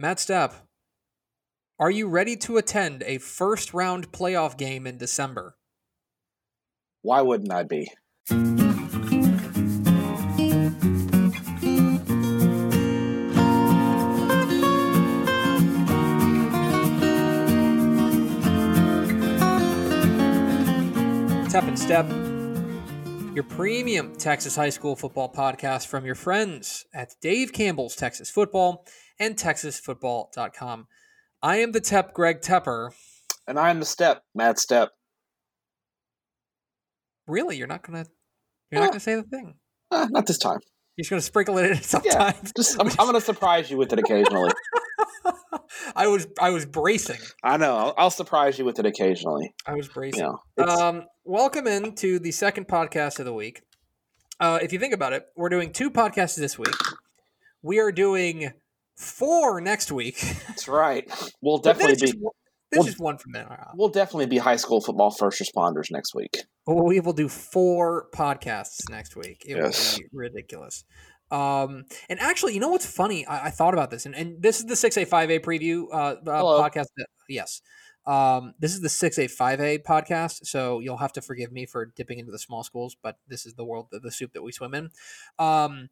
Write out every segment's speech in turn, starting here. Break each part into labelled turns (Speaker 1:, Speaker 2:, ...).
Speaker 1: Matt Stepp, are you ready to attend a first round playoff game in December?
Speaker 2: Why wouldn't I be?
Speaker 1: Tep and Step, your premium Texas high school football podcast from your friends at Dave Campbell's Texas Football and TexasFootball.com. I am the Tep Greg Tepper.
Speaker 2: And I am the Step, Matt Stepp.
Speaker 1: Really, you're not gonna you're not
Speaker 2: Uh,
Speaker 1: gonna say the thing.
Speaker 2: Uh, not this time.
Speaker 1: You're just gonna sprinkle it in
Speaker 2: Yeah,
Speaker 1: sometimes.
Speaker 2: just I'm, I'm going to surprise you with it occasionally.
Speaker 1: I was I was bracing.
Speaker 2: I know. I'll, I'll surprise you with it occasionally.
Speaker 1: I was
Speaker 2: You
Speaker 1: bracing.
Speaker 2: know, it's,
Speaker 1: Um, welcome into the second podcast of the week. Uh, if you think about it, we're doing two podcasts this week. We are doing four next week.
Speaker 2: that's right. We'll definitely be.
Speaker 1: just This
Speaker 2: well-
Speaker 1: is one from then on.
Speaker 2: We'll definitely be high school football first responders next week.
Speaker 1: We will do four podcasts next week. It
Speaker 2: Yes.
Speaker 1: will be ridiculous. Um, and actually, you know what's funny? I, I thought about this, and, and this is the six A five A preview uh, uh
Speaker 2: Hello.
Speaker 1: podcast. That, yes, um, this is the six A five A podcast. So you'll have to forgive me for dipping into the small schools, but this is the world, the, the soup that we swim in. Um,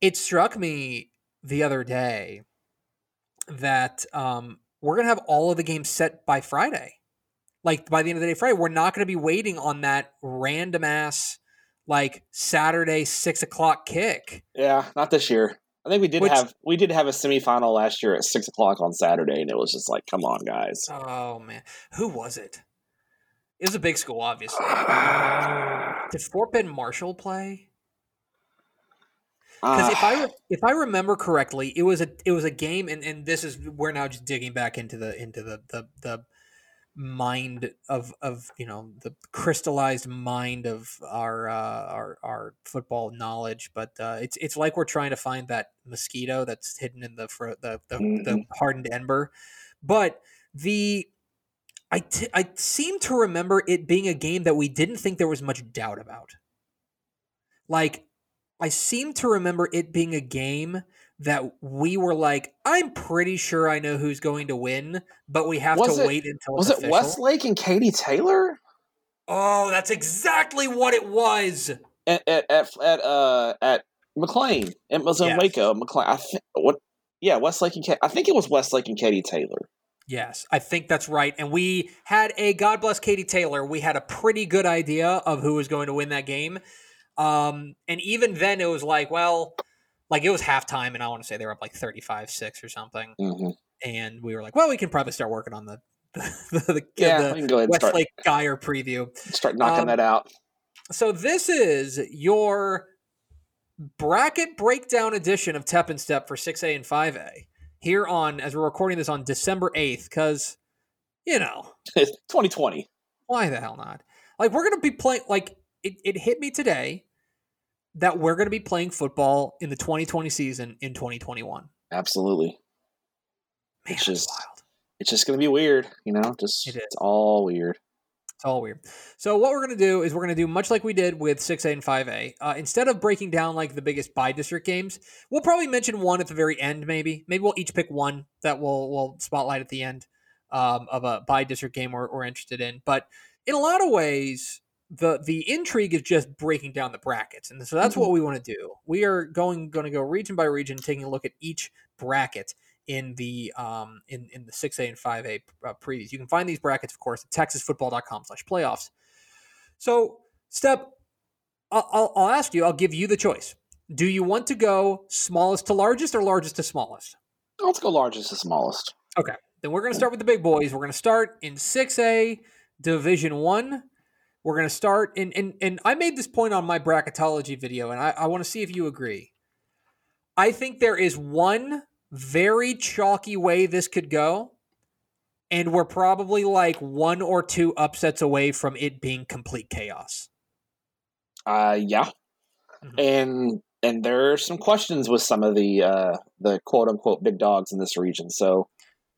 Speaker 1: it struck me the other day that um, we're gonna have all of the games set by Friday. Like by the end of the day, Friday, we're not going to be waiting on that random ass like Saturday six o'clock kick.
Speaker 2: Yeah, not this year. I think we did
Speaker 1: Which-
Speaker 2: have we did have a semifinal last year at six o'clock on Saturday, and it was just like, come on, guys.
Speaker 1: Oh man, who was it? It was a big school, obviously. Did Fort Bend Marshall play? Because if I
Speaker 2: Ah,
Speaker 1: if I remember correctly, it was a it was a game, and, and this is we're now just digging back into the into the the, the mind of of you know the crystallized mind of our uh, our our football knowledge. But uh, it's it's like we're trying to find that mosquito that's hidden in the fro- the the, the
Speaker 2: Mhm.
Speaker 1: hardened ember. But the I t- I seem to remember it being a game that we didn't think there was much doubt about. Like I seem to remember it being a game that we were like, I'm pretty sure I know who's going to win, but we have
Speaker 2: Was
Speaker 1: to
Speaker 2: it-
Speaker 1: wait until
Speaker 2: was it
Speaker 1: official.
Speaker 2: Westlake and Katy Taylor
Speaker 1: Oh, that's exactly what it was.
Speaker 2: at at at, at uh at McLane? It was in
Speaker 1: Yes.
Speaker 2: Waco. McLane. I think what? Yeah, Westlake and Katy. I think it was Westlake and Katy Taylor.
Speaker 1: Yes, I think that's right. And we had a God bless Katy Taylor. We had a pretty good idea of who was going to win that game. Um, and even then, it was like, well, like it was halftime, and I want to say they were up like 35 6 or something.
Speaker 2: hmm
Speaker 1: And we were like, well, we can probably start working on the, the, the,
Speaker 2: Yeah,
Speaker 1: the
Speaker 2: we can go ahead and start
Speaker 1: Westlake Guyer preview.
Speaker 2: start knocking
Speaker 1: Um,
Speaker 2: that out.
Speaker 1: So this is your bracket breakdown edition of Tep and Step for 6A and 5A here on as we're recording this on December 8th cuz you know,
Speaker 2: 2020.
Speaker 1: why the hell not? Like we're going to be playing like it, it hit me today that we're going to be playing football in the 2020 season in 2021.
Speaker 2: Absolutely.
Speaker 1: Man,
Speaker 2: It's just-
Speaker 1: wild.
Speaker 2: It's just gonna be weird, you know. Just
Speaker 1: It
Speaker 2: it's all weird.
Speaker 1: It's all weird. So what we're going to do is we're going to do much like we did with 6A and 5A. Uh, instead of breaking down like the biggest by district games, we'll probably mention one at the very end. Maybe maybe we'll each pick one that we'll we'll spotlight at the end um, of a by district game we're, we're interested in. But in a lot of ways, the the intrigue is just breaking down the brackets, and so that's what we want to do. We are going going to go region by region, taking a look at each bracket in the um in in the 6A and 5A uh, previews. You can find these brackets, of course, at texasfootball.com slash playoffs. So, Step, I'll, I'll, I'll ask you, I'll give you the choice. Do you want to go smallest to largest or largest to smallest?
Speaker 2: Let's go largest to smallest.
Speaker 1: Okay then we're going to start with the big boys. We're going to start in 6A, Division 1. We're going to start in, and, and I made this point on my bracketology video, and I, I want to see if you agree. I think there is one very chalky way this could go, and we're probably like one or two upsets away from it being complete chaos.
Speaker 2: Uh, yeah,
Speaker 1: Mhm.
Speaker 2: and and there are some questions with some of the uh, the quote unquote big dogs in this region. So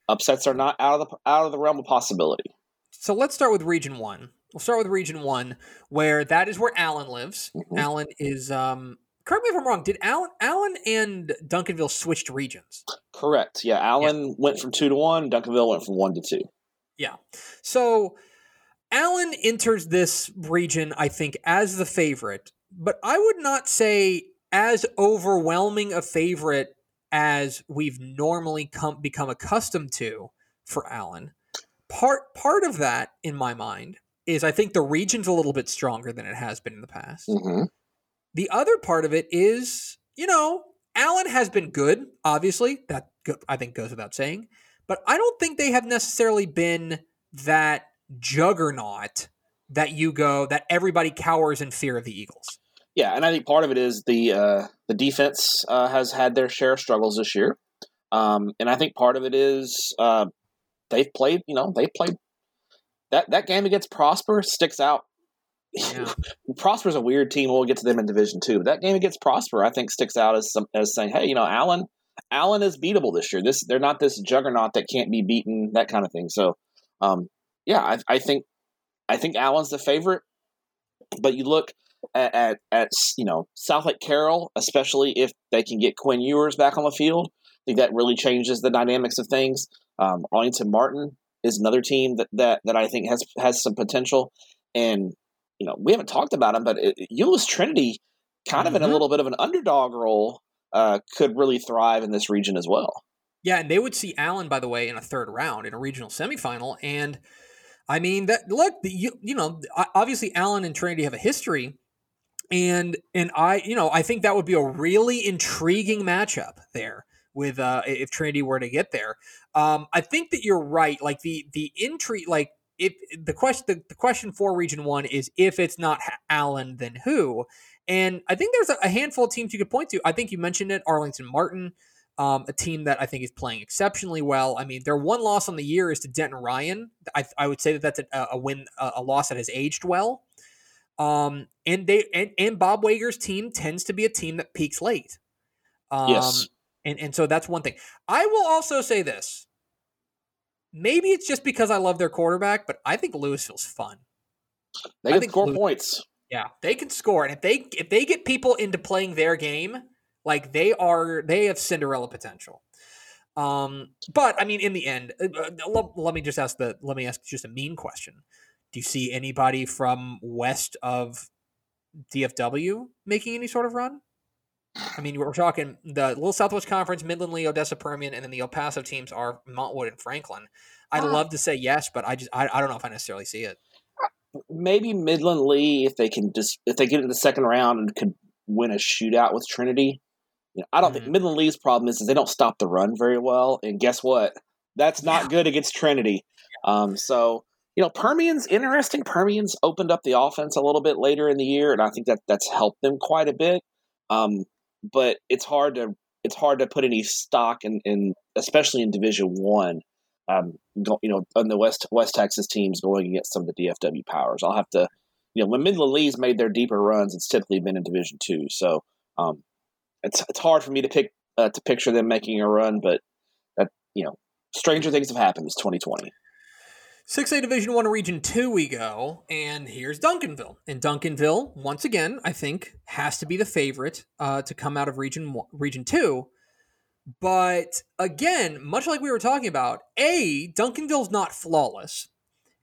Speaker 2: upsets are not out of the out of the realm of possibility.
Speaker 1: So let's start with Region One. We'll start with Region One, where that is where Allen lives.
Speaker 2: Mhm.
Speaker 1: Allen is um, correct me if I'm wrong. Did Allen Allen and Duncanville switched regions?
Speaker 2: Correct. Yeah, Allen yeah. went from two to one. Duncanville went from one to two.
Speaker 1: Yeah. So Allen enters this region, I think, as the favorite, but I would not say as overwhelming a favorite as we've normally come become accustomed to for Allen. Part part of that, in my mind, is I think the region's a little bit stronger than it has been in the past.
Speaker 2: Mm-hmm.
Speaker 1: The other part of it is, you know, Allen has been good. Obviously, that I think goes without saying, but I don't think they have necessarily been that juggernaut that you go that everybody cowers in fear of the Eagles.
Speaker 2: Yeah, and I think part of it is the uh, the defense uh, has had their share of struggles this year, um, and I think part of it is uh, they've played. You know, they played that that game against Prosper sticks out. Yeah. Prosper's a weird team. We'll get to them in Division Two. But that game against Prosper, I think, sticks out as some, as saying, hey, you know, Allen Allen is beatable this year. This they're not this juggernaut that can't be beaten. That kind of thing. So, um, yeah, I, I think I think Allen's the favorite. But you look at, at, at you know Southlake Carroll, especially if they can get Quinn Ewers back on the field. I think that really changes the dynamics of things. Um, Arlington Martin is another team that, that that I think has has some potential. And you know we haven't talked about them, but it, Euless Trinity, kind of mm-hmm. in a mm-hmm. little bit of an underdog role, uh, could really thrive in this region as well.
Speaker 1: Yeah, and they would see Allen, by the way, in a third round in a regional semifinal, and I mean that look, you you know, obviously Allen and Trinity have a history and and I you know I think that would be a really intriguing matchup there with uh if Trinity were to get there. Um, I think that you're right. Like the the intrigue, like if the question the, the question for Region One is if it's not Allen, then who? And I think there's a handful of teams you could point to. I think you mentioned it, Arlington Martin. Um, a team that I think is playing exceptionally well. I mean, their one loss on the year is to Denton Ryan. I, I would say that that's a, a win, a, a loss that has aged well. Um, and they and, and Bob Wager's team tends to be a team that peaks late. Um, yes. And, and so that's one thing. I will also say this. Maybe it's just because I love their quarterback, but I think Lewisville's fun.
Speaker 2: They can score points.
Speaker 1: Yeah, they can score, and if they if they get people into playing their game, like they are, they have Cinderella potential. Um, but I mean, in the end, uh, uh let me just ask the let me ask just a mean question. Do you see anybody from west of DFW making any sort of run? I mean, we're talking the Little Southwest Conference, Midland Lee, Odessa Permian, and then the El Paso teams are Montwood and Franklin. I'd love to say yes, but I just I, I don't know if I necessarily see it.
Speaker 2: Maybe Midland Lee if they can just if they get into the second round and could win a shootout with Trinity. You know, I don't mm-hmm. think Midland Lee's problem is, is they don't stop the run very well, and guess what? That's not yeah. good against Trinity. Um, so you know, Permian's interesting. Permian's opened up the offense a little bit later in the year, and I think that that's helped them quite a bit. Um, but it's hard to it's hard to put any stock in, in especially in Division One. Um, you know, on the West West Texas teams going against some of the DFW powers. I'll have to, you know, when Midland Lee's made their deeper runs, it's typically been in Division Two. So um, it's it's hard for me to pick uh, to picture them making a run, but that you know, stranger things have happened. It's 2020.
Speaker 1: 6A Division 1 Region 2 we go, and here's Duncanville. And Duncanville, once again, I think, has to be the favorite uh, to come out of Region Region 2. But again, much like we were talking about, A, Duncanville's not flawless.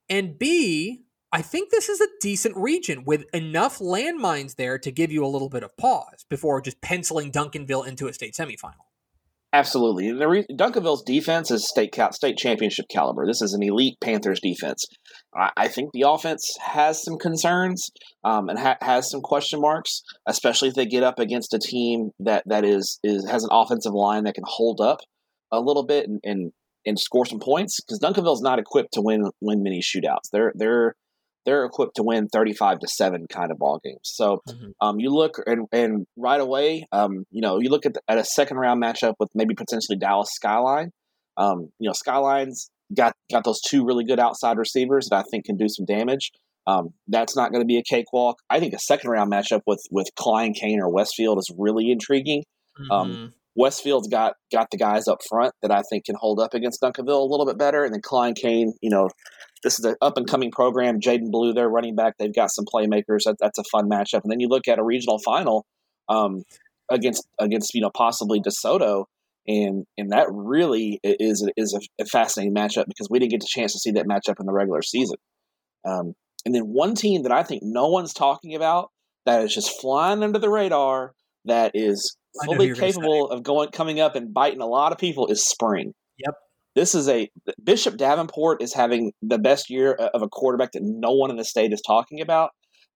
Speaker 1: And B, I think this is a decent region with enough landmines there to give you a little bit of pause before just penciling Duncanville into a state semifinal.
Speaker 2: Absolutely. The re- defense is state state championship caliber. This is an elite Panthers defense. I, I think the offense has some concerns um, and ha- has some question marks, especially if they get up against a team that that is is has an offensive line that can hold up a little bit and and, and score some points. Because Duncanville's not equipped to win win many shootouts. They're they're they're equipped to win 35 to 7 kind of ball games. So mm-hmm. um, you look and, and right away, um, you know, you look at, the, at a second round matchup with maybe potentially Dallas Skyline. Um, you know, Skyline's got got those two really good outside receivers that I think can do some damage. Um, that's not going to be a cakewalk. I think a second round matchup with with Klein Cain or Westfield is really intriguing. Um, mm-hmm. Westfield's got got the guys up front that I think can hold up against Duncanville a little bit better, and then Klein Cain, you know, this is an up and coming program. Jaden Blue, their running back, they've got some playmakers. That, that's a fun matchup. And then you look at a regional final. um, against against you know possibly DeSoto, and and that really is is a, a, fascinating matchup because we didn't get a chance to see that matchup in the regular season. Um, and then one team that I think no one's talking about that is just flying under the radar that is fully capable of going coming up and biting a lot of people is Spring.
Speaker 1: Yep.
Speaker 2: This is a Bishop Davenport is having the best year of a quarterback that no one in the state is talking about,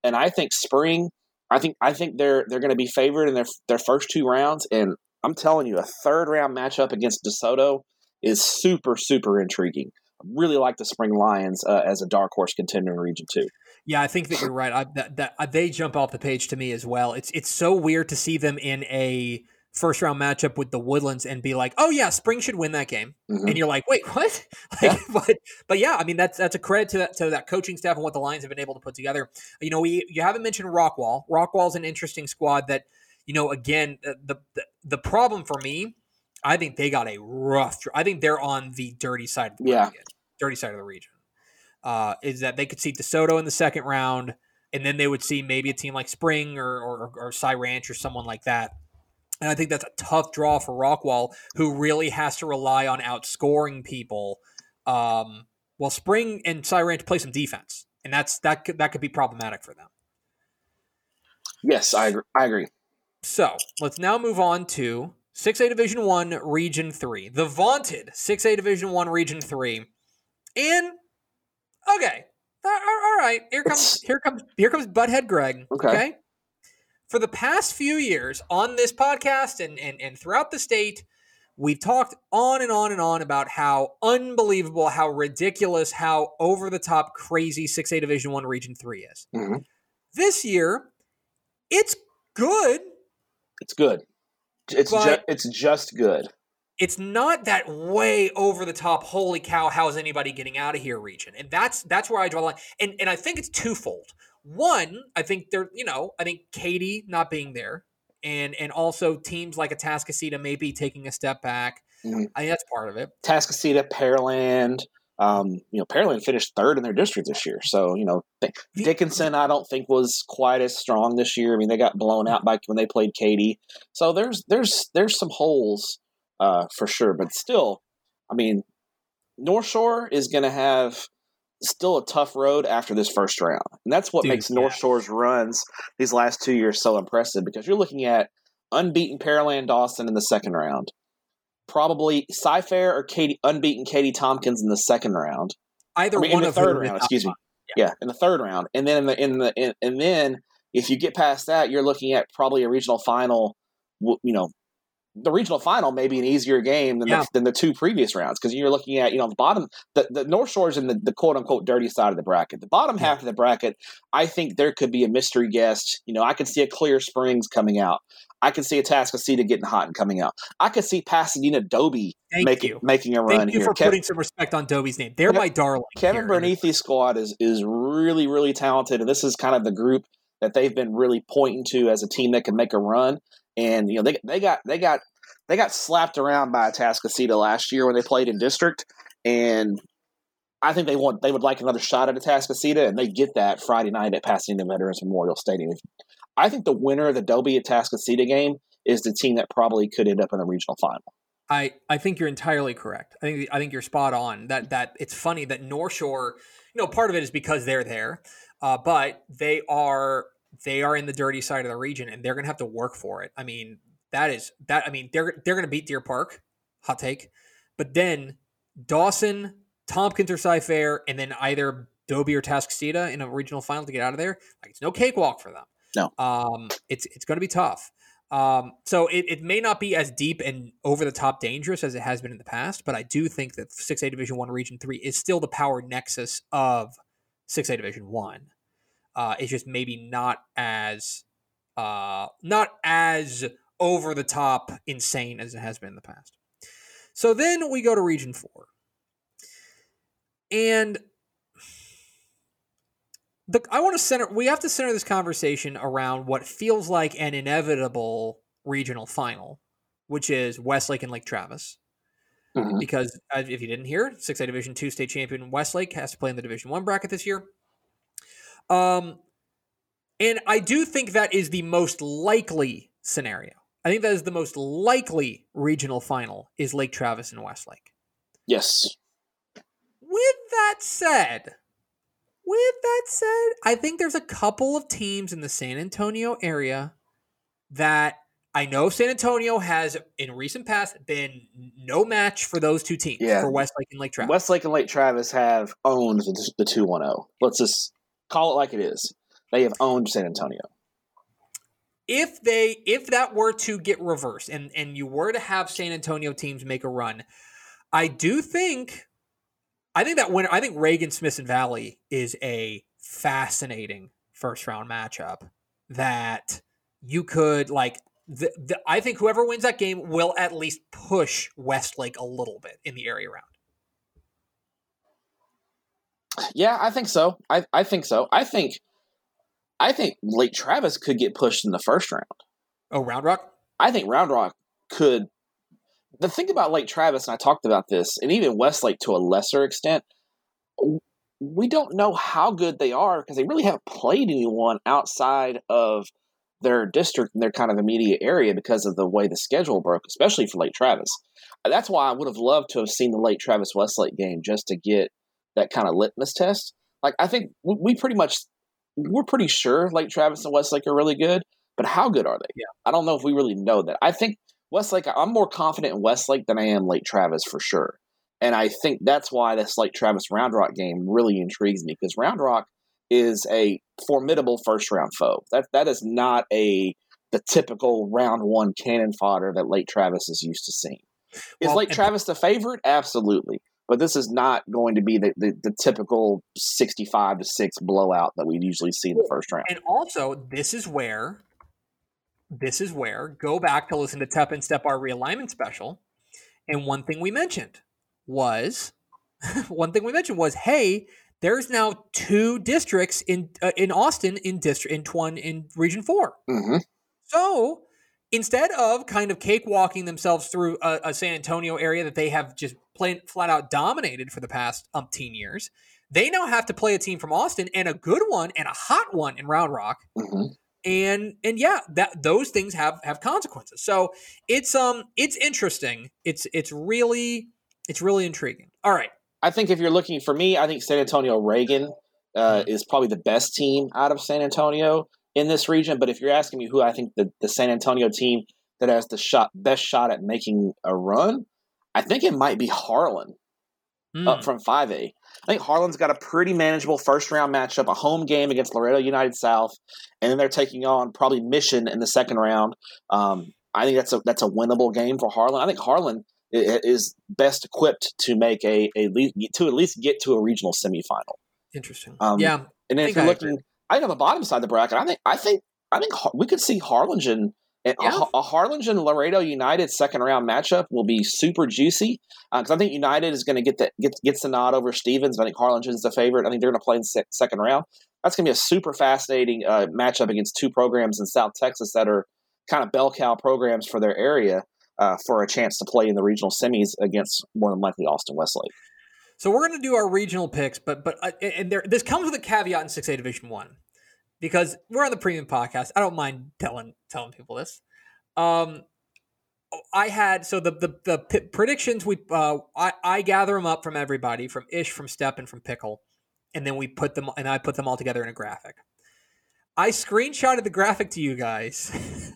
Speaker 2: and I think Spring. I think I think they're they're going to be favored in their their first two rounds, and I'm telling you, a third round matchup against DeSoto is super super intriguing. I really like the Spring Lions uh, as a dark horse contender in Region Two.
Speaker 1: Yeah, I think that you're right. I, that, that they jump off the page to me as well. It's it's so weird to see them in a first round matchup with the Woodlands and be like, oh yeah, Spring should win that game, mm-hmm. and you're like, wait, what? Like, yeah. but but yeah, I mean that's that's a credit to that to that coaching staff and what the Lions have been able to put together. You know, we you haven't mentioned Rockwall. Rockwall's an interesting squad that you know again the the, the problem for me. I think they got a rough. I think they're on the dirty side of the yeah. dirty side of the region. Uh, is that they could see DeSoto in the second round, and then they would see maybe a team like Spring or or, or Cy Ranch or someone like that and I think that's a tough draw for Rockwall, who really has to rely on outscoring people. Um, well, Spring and Cy Ranch play some defense, and that's that could, that could be problematic for them.
Speaker 2: Yes, I agree. I agree.
Speaker 1: So let's now move on to 6A Division One Region Three, the vaunted 6A Division One Region Three, and okay, all right, here comes here comes here comes Butthead Greg. Okay. okay? For the past few years on this podcast and, and, and throughout the state, we've talked on and on and on about how unbelievable, how ridiculous, how over the top crazy 6A Division 1 Region 3 is. Mm-hmm. This year, it's good.
Speaker 2: It's good. It's ju- it's just good.
Speaker 1: It's not that way over the top. Holy cow! How is anybody getting out of here? Region, and that's that's where I draw the line. And and I think it's twofold. One, I think they're, you know, I think Katy not being there and and also teams like Atascocita may be taking a step back. Mm-hmm. I think that's part of it.
Speaker 2: Atascocita, Pearland, um, you know, Pearland finished third in their district this year. So, you know, Dickinson, I don't think was quite as strong this year. I mean, they got blown out by when they played Katy. So there's there's there's some holes uh, for sure, but still, I mean, North Shore is going to have still a tough road after this first round. And that's what Dude, makes North Shore's runs these last two years so impressive because you're looking at unbeaten Pearland Dawson in the second round, probably Cy-Fair or Katy unbeaten Katy Tompkins in the second round.
Speaker 1: Either
Speaker 2: I mean,
Speaker 1: one
Speaker 2: in the third round, excuse me. Yeah. yeah. in the third round, and then in the in the in, and then if you get past that, you're looking at probably a regional final. You know, the regional final may be an easier game than, yeah. the, than the two previous rounds because you're looking at you know the bottom the, the north shores in the, the quote unquote dirty side of the bracket. The bottom half of the bracket i think there could be a mystery guest you know i could see a clear springs coming out. I could see a Atascocita getting hot and coming out. I could see pasadena dobie making, making a run
Speaker 1: Thank you
Speaker 2: here.
Speaker 1: for Kev- putting some respect on dobie's name. They're Kev- my darling
Speaker 2: kevin bernethi's squad is is really really talented and this is kind of the group that they've been really pointing to as a team that can make a run and you know they, they got they got they got slapped around by Atascocita last year when they played in district, and I think they want they would like another shot at Atascocita, and they get that Friday night at Pasadena Veterans Memorial Stadium. I think the winner of the Dobie Atascocita game is the team that probably could end up in the regional final.
Speaker 1: I, I think you're entirely correct. I think I think you're spot on. That that it's funny that North Shore, you know, part of it is because they're there, uh, but they are they are in the dirty side of the region, and they're going to have to work for it. I mean, that is that. I mean, they're they're going to beat Deer Park. Hot take, but then Dawson, Tompkins, or Cy-Fair, and then either Dobie or Atascocita in a regional final to get out of there. Like it's no cakewalk for them.
Speaker 2: No,
Speaker 1: um, it's it's going to be tough. Um, so it, it may not be as deep and over the top dangerous as it has been in the past, but I do think that 6A Division One Region Three is still the power nexus of 6A Division One. Uh, it's just maybe not as uh, not as over the top insane as it has been in the past. So then we go to Region 4. And the, I want to center, we have to center this conversation around what feels like an inevitable regional final, which is Westlake and Lake Travis. Mm-hmm. Because uh, if you didn't hear, 6A Division 2 state champion Westlake has to play in the Division 1 bracket this year. Um, and I do think that is the most likely scenario. I think that is the most likely regional final is Lake Travis and Westlake.
Speaker 2: Yes.
Speaker 1: With that said, with that said, I think there's a couple of teams in the San Antonio area that I know San Antonio has in recent past been no match for those two teams
Speaker 2: Yeah.
Speaker 1: for Westlake and Lake Travis.
Speaker 2: Westlake and Lake Travis have owned the, the 2 1 0. Let's just call it like it is. They have owned San Antonio.
Speaker 1: if they if that were to get reversed and and you were to have San Antonio teams make a run, I do think I think that winner I think Reagan Smithson Valley is a fascinating first round matchup that you could like the, the, I think whoever wins that game will at least push Westlake a little bit in the area round.
Speaker 2: Yeah, I think so. I, I think so. I think I think Lake Travis could get pushed in the first round.
Speaker 1: Oh, Round Rock?
Speaker 2: I think Round Rock could. The thing about Lake Travis, and I talked about this, and even Westlake to a lesser extent, we don't know how good they are because they really haven't played anyone outside of their district and their kind of immediate area because of the way the schedule broke, especially for Lake Travis. That's why I would have loved to have seen the Lake Travis Westlake game just to get that kind of litmus test. Like I think we, we pretty much we're pretty sure Lake Travis and Westlake are really good, but how good are they?
Speaker 1: Yeah.
Speaker 2: I don't know if we really know that. I think Westlake. I'm more confident in Westlake than I am Lake Travis for sure, and I think that's why this Lake Travis Round Rock game really intrigues me because Round Rock is a formidable first round foe. That that is not a the typical round one cannon fodder that Lake Travis is used to seeing. Is
Speaker 1: Well,
Speaker 2: Lake Travis the favorite? Absolutely. But this is not going to be the, the, the typical 65 to 6 blowout that we usually see in the first round.
Speaker 1: And also, this is where, this is where, go back to listen to Tep and Step our realignment special. And one thing we mentioned was, one thing we mentioned was, hey, there's now two districts in uh, in Austin in district in one in Region Four.
Speaker 2: hmm
Speaker 1: So instead of kind of cakewalking themselves through a, a San Antonio area that they have just plain flat out dominated for the past umpteen years, they now have to play a team from Austin and a good one and a hot one in Round Rock.
Speaker 2: hmm
Speaker 1: And and yeah, that those things have have consequences. So it's um it's interesting. It's it's really it's really intriguing. All right.
Speaker 2: I think if you're looking for me, I think San Antonio Reagan uh, is probably the best team out of San Antonio in this region. But if you're asking me who I think the, the San Antonio team that has the shot best shot at making a run, I think it might be Harlan.
Speaker 1: Hmm.
Speaker 2: up from 5A. I think Harlan's got a pretty manageable first round matchup, a home game against Laredo United South, and then they're taking on probably Mission in the second round. Um, I think that's a that's a winnable game for Harlan. I think Harlan is best equipped to make a, a to at least get to a regional semifinal.
Speaker 1: Interesting.
Speaker 2: um,
Speaker 1: yeah.
Speaker 2: And then if you're
Speaker 1: I
Speaker 2: looking,
Speaker 1: agree.
Speaker 2: I think on the bottom side of the bracket, I think I think I think we could see Harlingen. A,
Speaker 1: Yeah.
Speaker 2: a Harlingen Laredo United second round matchup will be super juicy because I think United is going to get the get gets the nod over Stevens. I think Harlingen's the favorite. I think they're going to play in sec- second round. That's going to be a super fascinating uh, matchup against two programs in South Texas that are kind of bell cow programs for their area uh, for a chance to play in the regional semis against more than likely Austin Westlake.
Speaker 1: So we're going to do our regional picks, but but uh, and there this comes with a caveat in six A Division One because we're on the premium podcast. I don't mind telling telling people this. Um, I had so the the, the p- predictions we uh I, I gather them up from everybody from Ish from Step and from Pickle, and then we put them and I put them all together in a graphic. I screenshotted the graphic to you guys,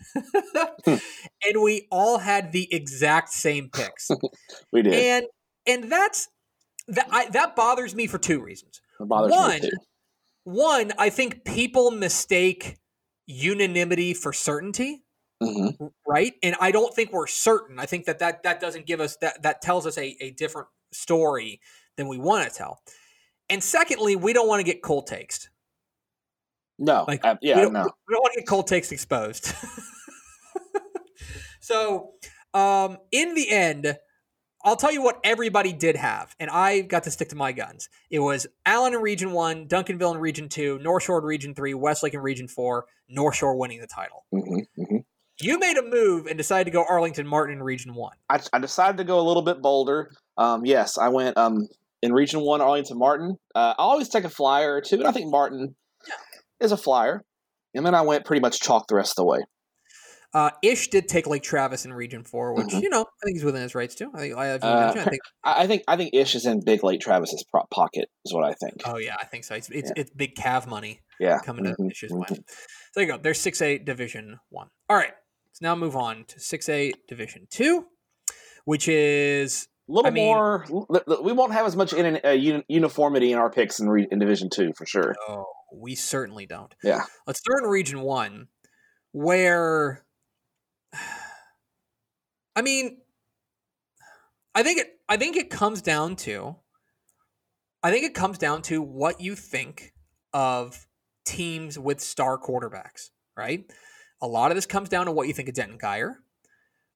Speaker 1: and we all had the exact same picks
Speaker 2: We did.
Speaker 1: and and that's that I, that bothers me for two reasons.
Speaker 2: it bothers
Speaker 1: one-. One, I think people mistake unanimity for certainty,
Speaker 2: hmm
Speaker 1: right? And I don't think we're certain. I think that that, that doesn't give us that that tells us a, a different story than we want to tell. And secondly, we don't want to get cold takes.
Speaker 2: No,
Speaker 1: Like,
Speaker 2: uh,
Speaker 1: we
Speaker 2: yeah,
Speaker 1: don't,
Speaker 2: no.
Speaker 1: we don't want to get cold takes exposed. so, um, in the end, I'll tell you what everybody did have, and I got to stick to my guns. It was Allen in Region One, Duncanville in Region Two, North Shore in Region Three, Westlake in Region Four, North Shore winning the title.
Speaker 2: hmm hmm
Speaker 1: You made a move and decided to go Arlington Martin in Region One.
Speaker 2: I, I decided to go a little bit bolder. Um, yes, I went um, in Region One, Arlington Martin. Uh, I always take a flyer or two, and I think Martin is a flyer. And then I went pretty much chalk the rest of the way.
Speaker 1: Uh, Ish did take Lake Travis in Region Four, which
Speaker 2: Mhm.
Speaker 1: you know I think he's within his rights too. I think I,
Speaker 2: Uh,
Speaker 1: I think
Speaker 2: I think I think Ish is in Big Lake Travis's pocket. Is what I think.
Speaker 1: oh yeah, I think so. It's it's,
Speaker 2: Yeah.
Speaker 1: it's big Cav money
Speaker 2: yeah.
Speaker 1: coming to
Speaker 2: Mhm,
Speaker 1: Ish's
Speaker 2: mhm.
Speaker 1: way. So there you go. There's six A Division One. All right, let's now move on to six A Division Two, which is
Speaker 2: A little
Speaker 1: I mean-
Speaker 2: more. We won't have as much in, uh, uniformity in our picks in, re- in Division Two for sure.
Speaker 1: oh we certainly don't.
Speaker 2: Yeah.
Speaker 1: Let's start in Region One, where I mean, I think it. I think it comes down to. I think it comes down to what you think of teams with star quarterbacks, right? A lot of this comes down to what you think of Denton Guyer.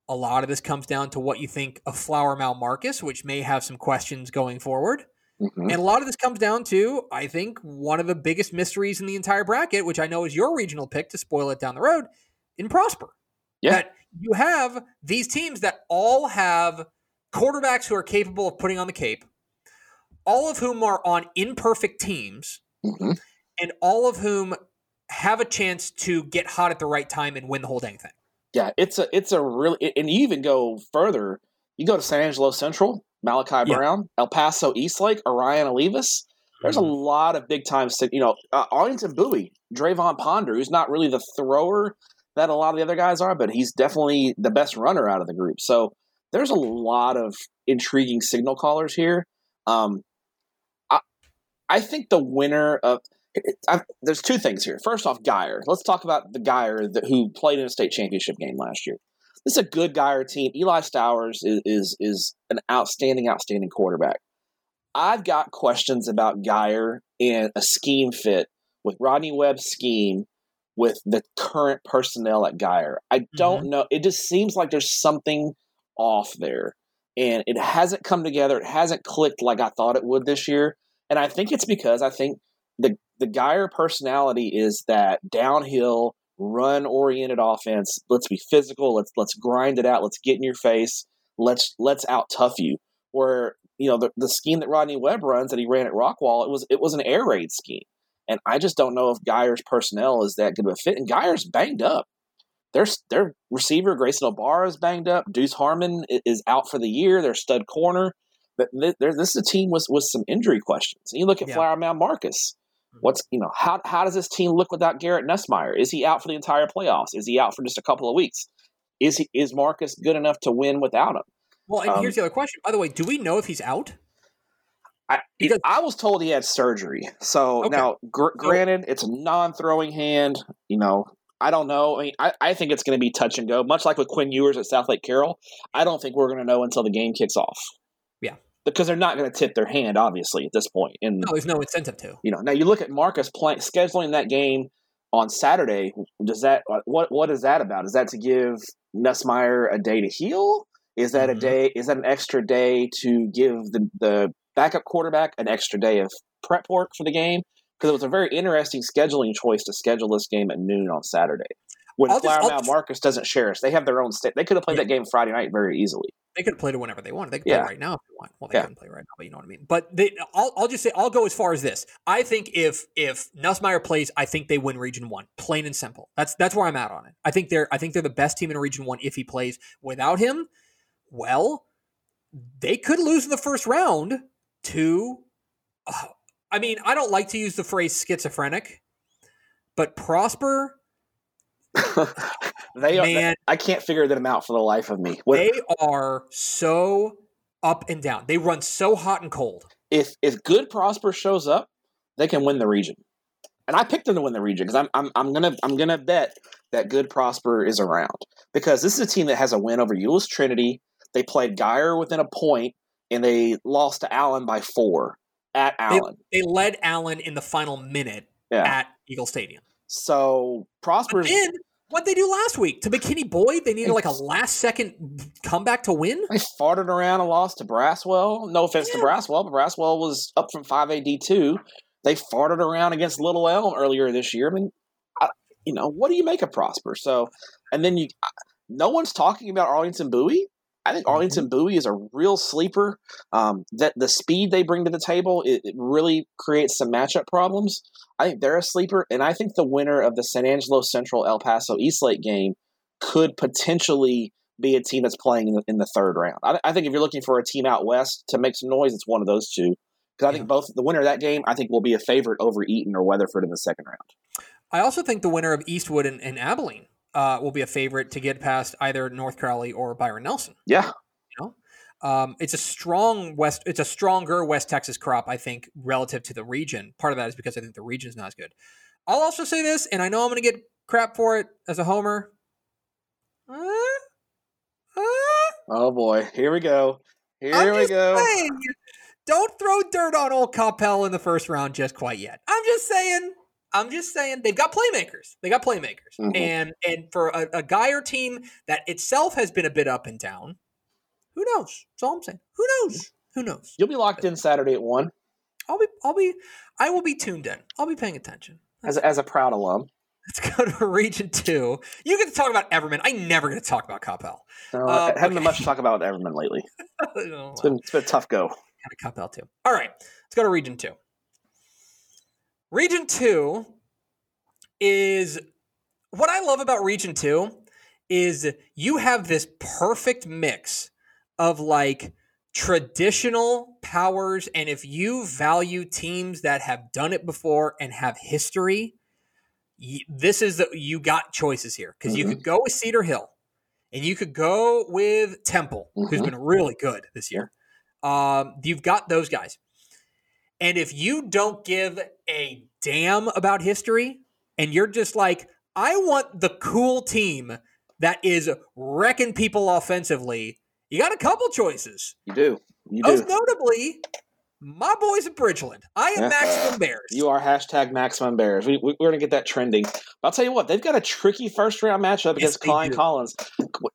Speaker 1: A lot of this comes down to what you think of Flower Mal Marcus, which may have some questions going forward.
Speaker 2: Mhm.
Speaker 1: And a lot of this comes down to, I think, one of the biggest mysteries in the entire bracket, which I know is your regional pick to spoil it down the road, in Prosper.
Speaker 2: Yeah.
Speaker 1: That you have these teams that all have quarterbacks who are capable of putting on the cape, all of whom are on imperfect teams,
Speaker 2: Mhm.
Speaker 1: and all of whom have a chance to get hot at the right time and win the whole dang thing.
Speaker 2: Yeah, it's a it's a really and you even go further. You go to San Angelo Central, Malachi
Speaker 1: Yeah.
Speaker 2: Brown, El Paso Eastlake, Orion Olivas. There's a lot of big time, you know, uh, Arlington Bowie, Drayvon Ponder, who's not really the thrower that a lot of the other guys are, but he's definitely the best runner out of the group. So there's a lot of intriguing signal callers here. Um, I, I think the winner of it- I, there's two things here. First off, Guyer. Let's talk about the Guyer that, who played in a state championship game last year. This is a good Guyer team. Eli Stowers is, is is an outstanding, outstanding quarterback. I've got questions about Guyer and a scheme fit with Rodney Webb's scheme with the current personnel at Guyer. I don't mm-hmm. know. It just seems like there's something off there. And it hasn't come together. It hasn't clicked like I thought it would this year. And I think it's because I think the the Guyer personality is that downhill, run oriented offense. Let's be physical. Let's let's grind it out. Let's get in your face. Let's let's out tough you. Where you know the, the scheme that Rodney Webb runs that he ran at Rockwall, it was it was an air raid scheme. And I just don't know if Guyer's personnel is that good of a fit. And Guyer's banged up. Their their receiver Grayson O'Barra is banged up. Deuce Harmon is out for the year. Their stud corner. But this is a team with with some injury questions. And you look at
Speaker 1: Yeah.
Speaker 2: Flower Mound Marcus.
Speaker 1: Mhm.
Speaker 2: What's you know how how does this team look without Garrett Nussmeier? Is he out for the entire playoffs? Is he out for just a couple of weeks? Is he is Marcus good enough to win without him?
Speaker 1: Well, and
Speaker 2: Um,
Speaker 1: here's the other question. By the way, do we know if he's out?
Speaker 2: I,
Speaker 1: Because-
Speaker 2: I was told he had surgery. So
Speaker 1: Okay.
Speaker 2: now, gr- granted, it's a non-throwing hand. You know, I don't know. I mean, I, I think it's going to be touch and go, much like with Quinn Ewers at South Lake Carroll. I don't think we're going to know until the game kicks off.
Speaker 1: Yeah.
Speaker 2: because they're not going to tip their hand, obviously, at this point. And
Speaker 1: No, there's no incentive to.
Speaker 2: you know, now you look at Marcus playing scheduling that game on Saturday. Does that what what is that about? Is that to give Nussmeier a day to heal? Is that
Speaker 1: Mhm.
Speaker 2: a day? Is that an extra day to give the the backup quarterback an extra day of prep work for the game? Because it was a very interesting scheduling choice to schedule this game at noon on Saturday. When
Speaker 1: I'll
Speaker 2: Flower Mound Marcus doesn't share us, they have their own state. They could have played
Speaker 1: Yeah.
Speaker 2: that game Friday night very easily.
Speaker 1: They could have played it whenever they wanted. They could
Speaker 2: Yeah.
Speaker 1: play right now if they want. Well, they
Speaker 2: Yeah.
Speaker 1: couldn't play right now, but you know what I mean. But they, I'll, I'll just say I'll go as far as this. I think if if Nussmeier plays, I think they win Region One, plain and simple. That's that's where I'm at on it. I think they're I think they're the best team in Region One if he plays. Without him, well, they could lose in the first round to. uh, I mean, I don't like to use the phrase schizophrenic, but Prosper,
Speaker 2: they are.
Speaker 1: man,
Speaker 2: I can't figure them out for the life of me. What,
Speaker 1: they are so up and down. They run so hot and cold.
Speaker 2: if if good prosper shows up, they can win the region. And I picked them to win the region because I'm, I'm I'm gonna I'm gonna bet that good prosper is around because this is a team that has a win over Euless Trinity. They played Guyer within a point and they lost to Allen by four at Allen.
Speaker 1: They led Allen in the final minute
Speaker 2: yeah.
Speaker 1: at Eagle Stadium.
Speaker 2: so
Speaker 1: But
Speaker 2: Prosper's
Speaker 1: then, what they do last week to McKinney Boyd? They needed like a last second comeback to win.
Speaker 2: they farted around and lost to Braswell. No offense
Speaker 1: Yeah.
Speaker 2: to Braswell, but Braswell was up from five AD two. They farted around against Little Elm earlier this year. I mean, I, you know, what do you make of Prosper? So, and then you, no one's talking about Arlington Bowie. I think
Speaker 1: Mhm.
Speaker 2: Arlington Bowie is a real sleeper. Um, that the speed they bring to the table, it, it really creates some matchup problems. I think they're a sleeper, and I think the winner of the San Angelo Central El Paso Eastlake game could potentially be a team that's playing in the, in the third round. I, I, think if you're looking for a team out west to make some noise, it's one of those two. Because I think both the winner of that game, I think, will be a favorite over Eaton or Weatherford in the second round.
Speaker 1: I also think the winner of Eastwood and, and Abilene uh, will be a favorite to get past either North Crowley or Byron Nelson.
Speaker 2: Yeah,
Speaker 1: you know, um, it's a strong West. It's a stronger West Texas crop, I think, relative to the region. Part of that is because I think the region is not as good. I'll also say this, and I know I'm going to get crap for it as a homer. Uh,
Speaker 2: uh, oh boy, here we go. Here I'm we go.
Speaker 1: Saying, don't throw dirt on old Coppell in the first round just quite yet. I'm just saying. I'm just saying they've got playmakers. They got playmakers, mm-hmm. and and for a, a guy or team that itself has been a bit up and down, who knows? That's all I'm saying. Who knows? Who knows?
Speaker 2: You'll be locked in Saturday at one.
Speaker 1: I'll be. I'll be. I will be tuned in. I'll be paying attention.
Speaker 2: As a, as a proud alum.
Speaker 1: Let's go to Region Two. You get to talk about Everman. I never get to talk about Coppell.
Speaker 2: No, uh, I haven't okay. been much to talk about Everman lately. oh, it's been it's been a tough go.
Speaker 1: Kind of Coppell too. All right, let's go to Region Two. Region Two is what I love about Region Two is you have this perfect mix of like traditional powers and if you value teams that have done it before and have history this is the, you got choices here because mm-hmm. you could go with cedar hill and you could go with temple mm-hmm. who's been really good this year um, you've got those guys and if you don't give a damn about history and you're just like i want the cool team that is wrecking people offensively you got a couple choices.
Speaker 2: You do. You
Speaker 1: Most do. notably, my boys at Bridgeland. I am Maximum Bears.
Speaker 2: You are hashtag Maximum Bears. We, are going to get that trending. I'll tell you what, they've got a tricky first round matchup yes, against Klein do. Collins.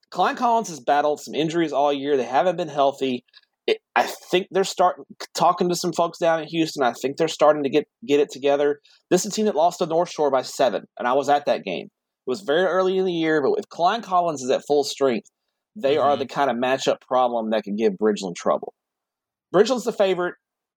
Speaker 2: Klein Collins has battled some injuries all year. They haven't been healthy. It, I think they're starting talking to some folks down in Houston. I think they're starting to get get it together. This is a team that lost to North Shore by seven, and I was at that game. It was very early in the year, but if Klein Collins is at full strength, they mm-hmm. are the kind of matchup problem that can give Bridgeland trouble. Bridgeland's the favorite,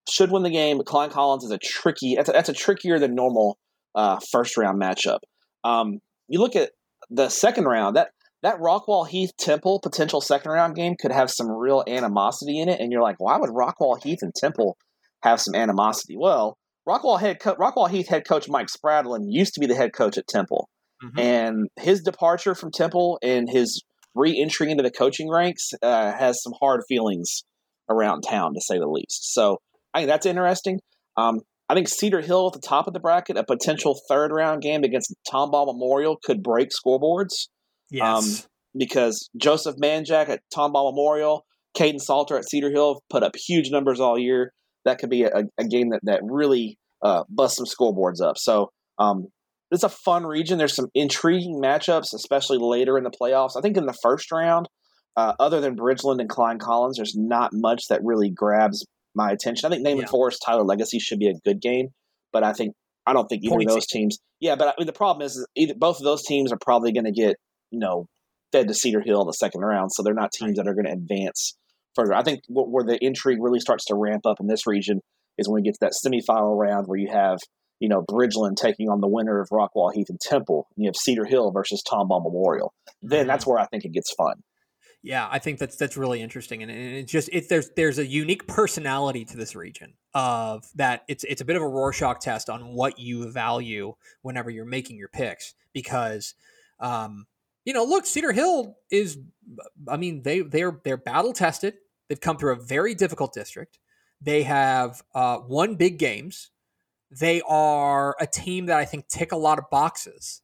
Speaker 2: should win the game, but Klein Collins is a tricky. That's a, that's a trickier than normal uh, first round matchup. Um, you look at the second round that that Rockwall Heath Temple potential second round game could have some real animosity in it, and you're like, why would Rockwall Heath and Temple have some animosity? Well, Rockwall head co- Rockwall Heath head coach Mike Spradlin used to be the head coach at Temple, mm-hmm. and his departure from Temple and his re-entry into the coaching ranks uh, has some hard feelings around town, to say the least. So I think that's interesting. Um, I think Cedar Hill at the top of the bracket, a potential third round game against Tomball Memorial could break scoreboards.
Speaker 1: Yes. Um,
Speaker 2: because Joseph Manjack at Tomball Memorial, Kaidon Salter at Cedar Hill put up huge numbers all year. That could be a, a game that, that really uh, busts some scoreboards up. So um, it's a fun region. There's some intriguing matchups, especially later in the playoffs. I think in the first round, uh, other than Bridgeland and Klein Collins, there's not much that really grabs my attention. I think Naaman yeah. Forest, Tyler Legacy should be a good game, but I think I don't think either of those teams. Yeah, but I mean, the problem is either both of those teams are probably going to get you know fed to Cedar Hill in the second round, so they're not teams that are going to advance further. I think where the intrigue really starts to ramp up in this region is when we get to that semifinal round where you have you know, Bridgeland taking on the winner of Rockwall Heath and Temple. And you have Cedar Hill versus Tomball Memorial. Then that's mm-hmm. where I think it gets fun.
Speaker 1: Yeah, I think that's that's really interesting, and, and it's just it, there's there's a unique personality to this region of that it's it's a bit of a Rorschach test on what you value whenever you're making your picks because, um, you know, look, Cedar Hill is, I mean they they're they're battle tested. They've come through a very difficult district. They have uh, won big games they are a team that I think tick a lot of boxes.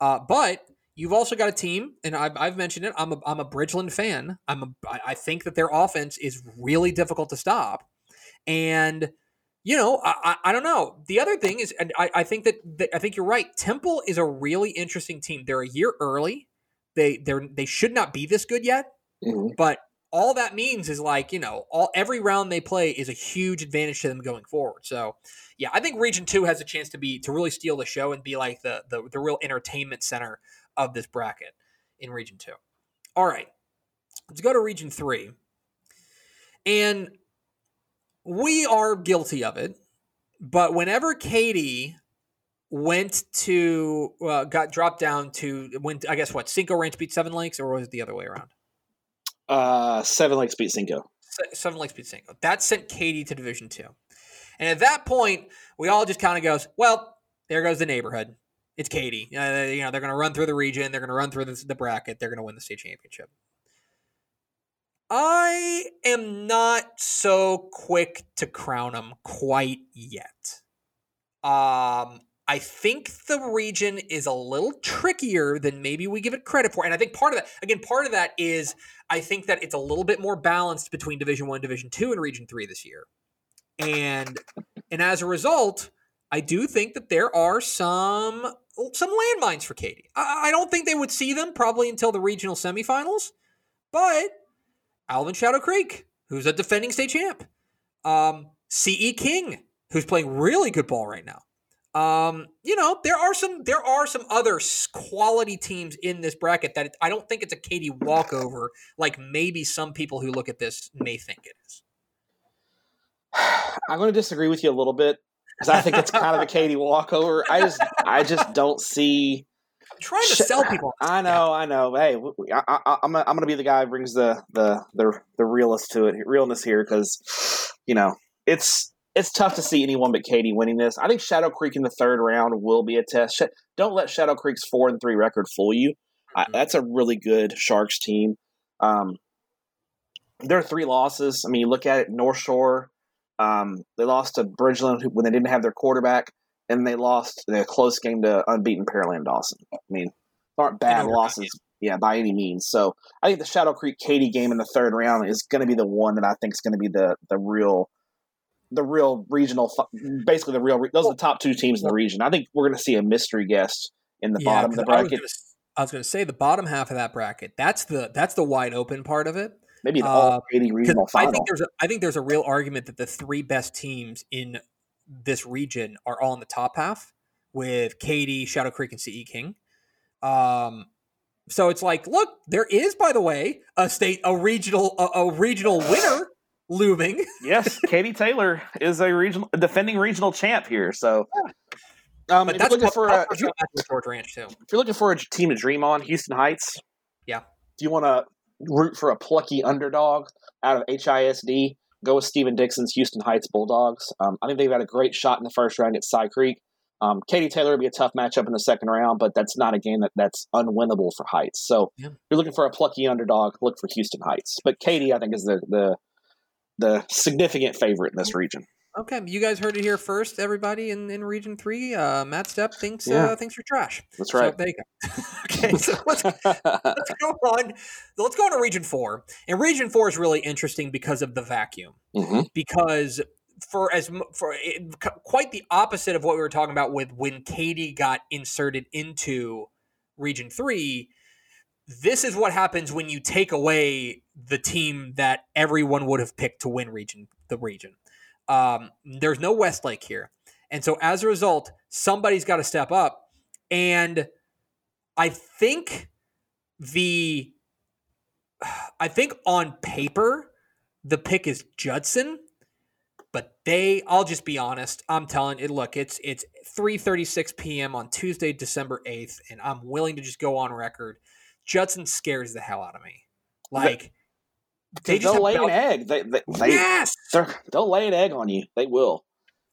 Speaker 1: Uh, but you've also got a team, and I've, I've mentioned it. I'm a, I'm a Bridgeland fan. I'm a, I think that their offense is really difficult to stop, and you know I, I, I don't know. The other thing is, and I, I think that, that I think you're right. Temple is a really interesting team. They're a year early. They they they should not be this good yet, mm-hmm. but all that means is like you know all every round they play is a huge advantage to them going forward. So yeah, I think Region Two has a chance to be to really steal the show and be like the the, the real entertainment center of this bracket in Region Two. All right, let's go to Region Three, and we are guilty of it. But whenever Katie went to uh, got dropped down to went. I guess what Cinco Ranch beat Seven Lakes, or was it the other way around?
Speaker 2: Uh, Seven Lakes beat Cinco.
Speaker 1: Seven Lakes beat Cinco. That sent Katy to Division Two, and at that point, we all just kind of goes, "Well, there goes the neighborhood. It's Katy. Uh, you know, they're going to run through the region. They're going to run through the, the bracket. They're going to win the state championship." I am not so quick to crown them quite yet. Um, I think the region is a little trickier than maybe we give it credit for. And I think part of that, again, part of that is I think that it's a little bit more balanced between Division One, Division Two, and Region Three this year. And and as a result, I do think that there are some some landmines for Katy. I, I don't think they would see them probably until the regional semifinals, but Alvin Shadow Creek, who's a defending state champ, um, CE King, who's playing really good ball right now. Um, you know, there are some there are some other quality teams in this bracket that it, I don't think it's a Katy walkover like maybe some people who look at this may think it is.
Speaker 2: I'm going to disagree with you a little bit because I think it's kind of a Katy walkover. I just I just don't see.
Speaker 1: I'm trying to sell people.
Speaker 2: I know, I know. Hey, I, am I'm going to be the guy who brings the the the the realist to it, realness here because you know it's it's tough to see anyone but Katy winning this. I think Shadow Creek in the third round will be a test. Don't let Shadow Creek's four and three record fool you. Mm-hmm. I, that's a really good Sharks team. Um, there are three losses. I mean, you look at it, North Shore. Um, they lost to Bridgeland when they didn't have their quarterback, and they lost in a close game to unbeaten Pearland Dawson. I mean, aren't bad losses, yeah, by any means. So I think the Shadow Creek Katy game in the third round is going to be the one that I think is going to be the the real the real regional, basically the real. Those are the top two teams in the region. I think we're going to see a mystery guest in the yeah, bottom of the bracket.
Speaker 1: I was going to say the bottom half of that bracket. That's the that's the wide open part of it.
Speaker 2: Maybe the all uh, regional final.
Speaker 1: I think there's a, I think there's a real argument that the three best teams in this region are all in the top half with Katy, Shadow Creek, and CE King. Um, so it's like, look, there is, by the way, a state, a regional, a, a regional winner looming.
Speaker 2: yes, Katy Taylor is a regional defending regional champ here. So,
Speaker 1: um, but that's looking for a, if you're, Ranch too.
Speaker 2: If you're looking for a team to dream on, Houston Heights.
Speaker 1: Yeah.
Speaker 2: Do you want to root for a plucky underdog out of HISD? Go with Stephen Dixon's Houston Heights Bulldogs. Um, I think they've had a great shot in the first round at Cy Creek. Um, Katy Taylor would be a tough matchup in the second round, but that's not a game that, that's unwinnable for Heights. So yeah. you're looking for a plucky underdog, look for Houston Heights. But Katy, I think, is the, the the significant favorite in this region.
Speaker 1: Okay, you guys heard it here first, everybody in, in Region Three. Uh, Matt Stepp thinks yeah. uh, thinks you're trash.
Speaker 2: That's right.
Speaker 1: So, there you go. okay, so let's, let's go on. Let's go on to Region Four. And Region Four is really interesting because of the vacuum. Mm-hmm. Because for as for it, quite the opposite of what we were talking about with when Katy got inserted into Region Three this is what happens when you take away the team that everyone would have picked to win region the region. Um, there's no Westlake here, and so as a result, somebody's got to step up. And I think the I think on paper the pick is Judson, but they I'll just be honest. I'm telling it look, it's it's 3:36 p.m. on Tuesday, December 8th, and I'm willing to just go on record Judson scares the hell out of me. Like
Speaker 2: they, will lay an egg. They, they, they
Speaker 1: yes,
Speaker 2: they'll lay an egg on you. They will.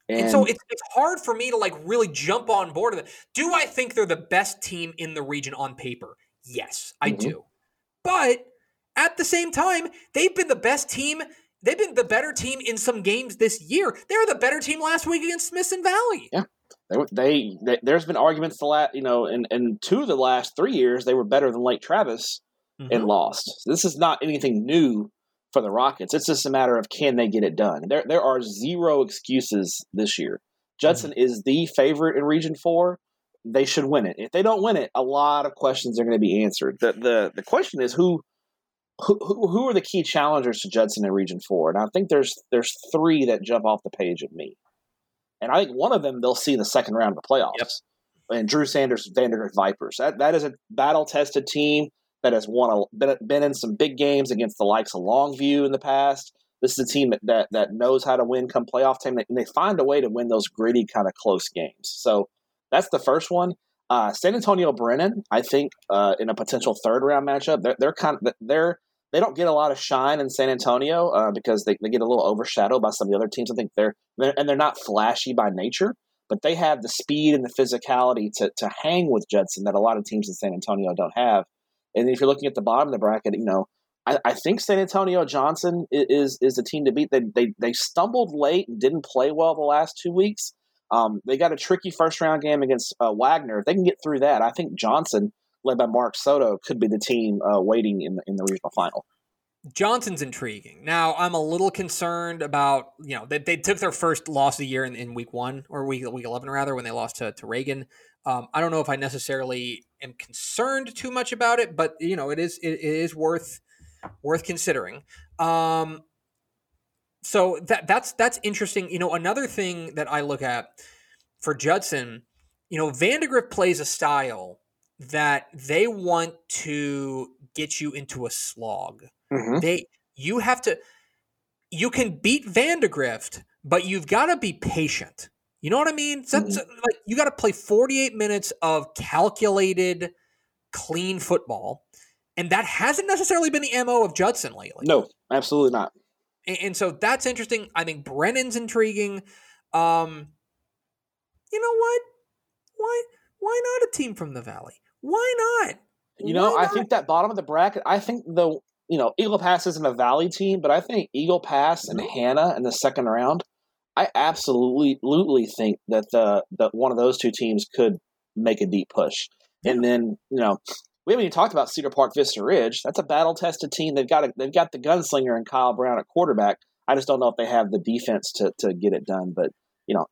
Speaker 1: And, and, so it's, it's hard for me to like really jump on board of it. Do I think they're the best team in the region on paper? Yes, I mm-hmm. do. But at the same time, they've been the best team. They've been the better team in some games this year. They were the better team last week against Smithson Valley.
Speaker 2: Yeah. They, they, they, there's been arguments the last you know in, in two of the last three years they were better than Lake Travis mm-hmm. and lost. So this is not anything new for the Rockets. It's just a matter of can they get it done. There there are zero excuses this year. Judson mm-hmm. is the favorite in Region Four. They should win it. If they don't win it, a lot of questions are going to be answered. The the the question is who who, who are the key challengers to Judson in Region Four? And I think there's there's three that jump off the page at me. And I think one of them they'll see in the second round of the playoffs. Yep. And Drew Sanders, Vandegrift Vipers. That that is a battle tested team that has won a been, been in some big games against the likes of Longview in the past. This is a team that, that, that knows how to win come playoff time, and they find a way to win those gritty kind of close games. So that's the first one. Uh, San Antonio Brennan, I think, uh, in a potential third round matchup, they're, they're kind of they're they don't get a lot of shine in San Antonio uh, because they, they get a little overshadowed by some of the other teams. I think they're, and they're not flashy by nature, but they have the speed and the physicality to to hang with Judson that a lot of teams in San Antonio don't have. And if you're looking at the bottom of the bracket, you know, I, I think San Antonio Johnson is is the team to beat. They, they they stumbled late and didn't play well the last two weeks. Um, they got a tricky first round game against uh, Wagner. If they can get through that, I think Johnson, led by Mark Soto, could be the team uh, waiting in the, in the regional final.
Speaker 1: Johnson's intriguing. Now, I'm a little concerned about, you know, they, they took their first loss of the year in, in week one or week, week 11, rather, when they lost to, to Reagan. Um, I don't know if I necessarily am concerned too much about it, but, you know, it is, it, it is worth, worth considering. Um, so that that's that's interesting. You know, another thing that I look at for Judson, you know, Vandegrift plays a style that they want to get you into a slog. Mm-hmm. They you have to you can beat Vandegrift, but you've got to be patient. You know what I mean? So, mm-hmm. so, like you got to play 48 minutes of calculated, clean football, and that hasn't necessarily been the mo of Judson lately.
Speaker 2: No, absolutely not
Speaker 1: and, and so that's interesting. I think Brennan's intriguing. Um, you know what? Why why not a team from the Valley? Why not?
Speaker 2: You know, why I not? think that bottom of the bracket. I think the you know Eagle Pass isn't a Valley team, but I think Eagle Pass and Hanna in the second round. I absolutely, absolutely think that the that one of those two teams could make a deep push. And then you know we haven't even talked about Cedar Park Vista Ridge. That's a battle tested team. They've got a, they've got the gunslinger and Kyle Brown at quarterback. I just don't know if they have the defense to to get it done. But you know,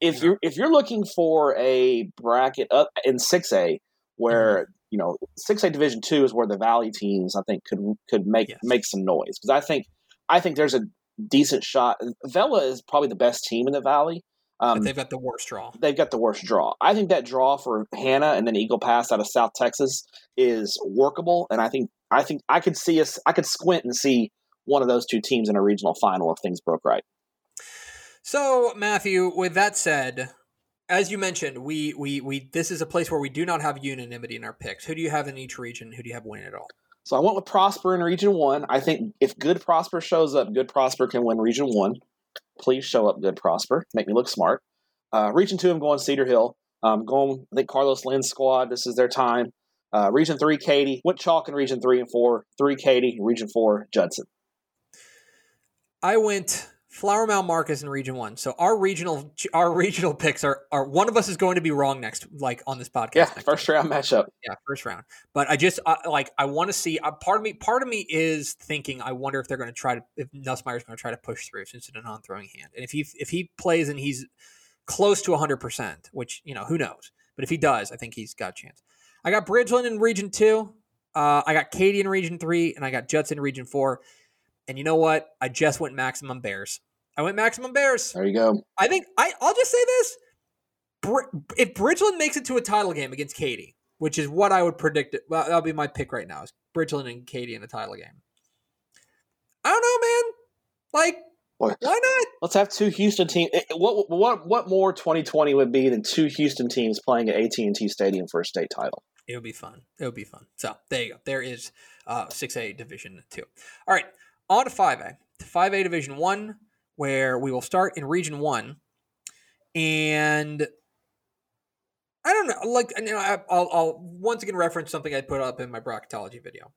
Speaker 2: if you're if you're looking for a bracket up in six A, where mm-hmm. you know six A Division two is where the Valley teams I think could could make yes. make some noise because I think I think there's a decent shot. Vela is probably the best team in the Valley.
Speaker 1: Um, but they've got the worst draw.
Speaker 2: They've got the worst draw. I think that draw for Hanna and then Eagle Pass out of South Texas is workable, and I think I think I could see us. I could squint and see one of those two teams in a regional final if things broke right.
Speaker 1: So Matthew, with that said, as you mentioned, we we we this is a place where we do not have unanimity in our picks. Who do you have in each region? Who do you have winning it all?
Speaker 2: So I went with Prosper in Region One. I think if Good Prosper shows up, Good Prosper can win Region One. Please show up, good Prosper. Make me look smart. Uh, region two, I'm going Cedar Hill. Um, going, I think Carlos Lynn's squad. This is their time. Uh, region three, Katy. Went chalk in region three and four. Three, Katy. Region four, Judson.
Speaker 1: I went Flower Mound Marcus in Region One. So our regional our regional picks are are one of us is going to be wrong next, like on this podcast.
Speaker 2: Yeah, first round matchup.
Speaker 1: Yeah, first round. But I just uh, like I want to see. Uh, part of me, part of me is thinking. I wonder if they're going to try to if Nussmeier's going to try to push through since it's a non-throwing hand, and if he if he plays and he's close to hundred percent, which you know who knows, but if he does, I think he's got a chance. I got Bridgeland in Region Two. Uh, I got Katy in Region Three, and I got Judson in Region Four. And you know what? I just went maximum bears. I went maximum bears.
Speaker 2: There you go.
Speaker 1: I think I I'll just say this. If Bridgeland makes it to a title game against Katy, which is what I would predict, it, well, that'll be my pick right now. Is Bridgeland and Katy in a title game? I don't know, man. Like, why not?
Speaker 2: Let's have two Houston teams. Eh, what what what more 2020 would be than two Houston teams playing at AT and T Stadium for a state title?
Speaker 1: It would be fun. It would be fun. So there you go. There is uh, 6A Division Two. All right, on to 5A. to 5A Division One where we will start in region one. And I don't know, like, you know, I'll, I'll once again reference something I put up in my bracketology video.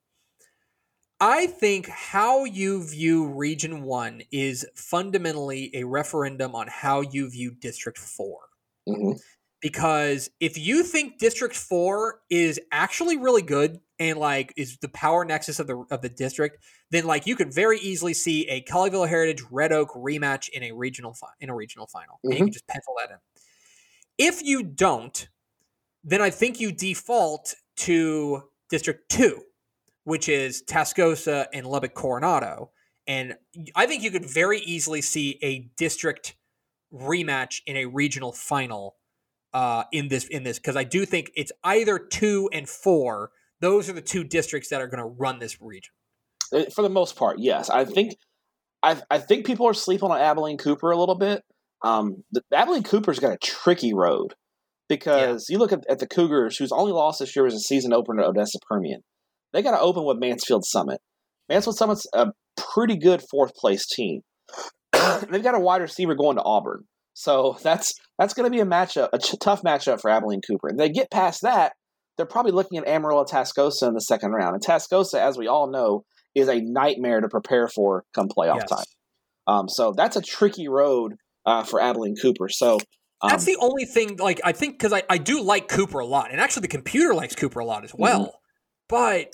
Speaker 1: I think how you view Region 1 is fundamentally a referendum on how you view District 4. Mm-hmm. Because if you think District 4 is actually really good, and like is the power nexus of the of the district, then like you could very easily see a Colleyville Heritage Red Oak rematch in a regional fi- in a regional final. Mm-hmm. And you can just pencil that in. If you don't, then I think you default to District Two, which is Tascosa and Lubbock Coronado, and I think you could very easily see a district rematch in a regional final uh, in this in this because I do think it's either two and four those are the two districts that are going to run this region.
Speaker 2: Uh, for the most part, yes. I think I, I think people are sleeping on Abilene Cooper a little bit. Um, the, Abilene Cooper's got a tricky road. because you look at, at the Cougars, whose only loss this year was a season opener to Odessa Permian. They got to open with Mansfield Summit. Mansfield Summit's a pretty good fourth place team. They've got a wide receiver going to Auburn, so that's that's going to be a matchup, a ch- tough matchup for Abilene Cooper. And they get past that, they're probably looking at Amarillo Tascosa in the second round. And Tascosa, as we all know, is a nightmare to prepare for come playoff
Speaker 1: Yes.
Speaker 2: time. Um, so that's a tricky road uh, for Abilene Cooper. So um,
Speaker 1: That's the only thing. Like I think because I, I do like Cooper a lot, and actually the computer likes Cooper a lot
Speaker 2: Mm-hmm.
Speaker 1: as well. But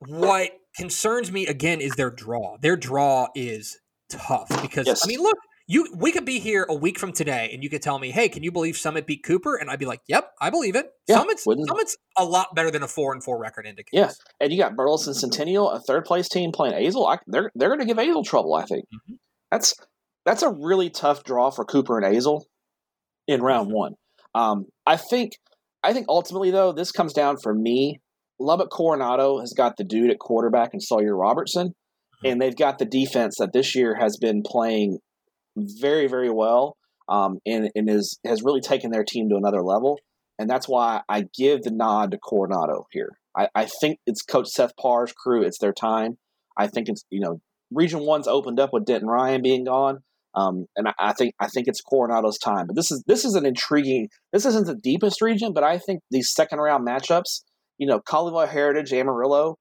Speaker 1: what concerns me again is their draw. Their draw is tough because
Speaker 2: Yes.
Speaker 1: I mean, look, you we could be here a week from today, and you could tell me, hey, can you believe Summit beat Cooper? And I'd be like, yep, I believe it.
Speaker 2: Yeah,
Speaker 1: Summit's
Speaker 2: wouldn't-
Speaker 1: Summit's a lot better than a four and four record indicates.
Speaker 2: Yeah. and you got Burleson Centennial, a third place team playing Azle. I, they're they're going to give Azle trouble. I think
Speaker 1: Mhm.
Speaker 2: that's that's a really tough draw for Cooper and Azle in round
Speaker 1: Mm-hmm.
Speaker 2: one. Um, I think I think ultimately though this comes down for me. Lubbock Coronado has got the dude at quarterback and Sawyer Robertson,
Speaker 1: Mm-hmm.
Speaker 2: and they've got the defense that this year has been playing very very well um, and and is has really taken their team to another level. And that's why I give the nod to Coronado here. I, I think it's Coach Seth Parr's crew. It's their time. I think it's you know Region One's opened up with Denton Ryan being gone, um, and I, I think I think it's Coronado's time. But this is this is an intriguing. This isn't the deepest region, but I think these second round matchups. You know, Colleyville Heritage, Amarillo,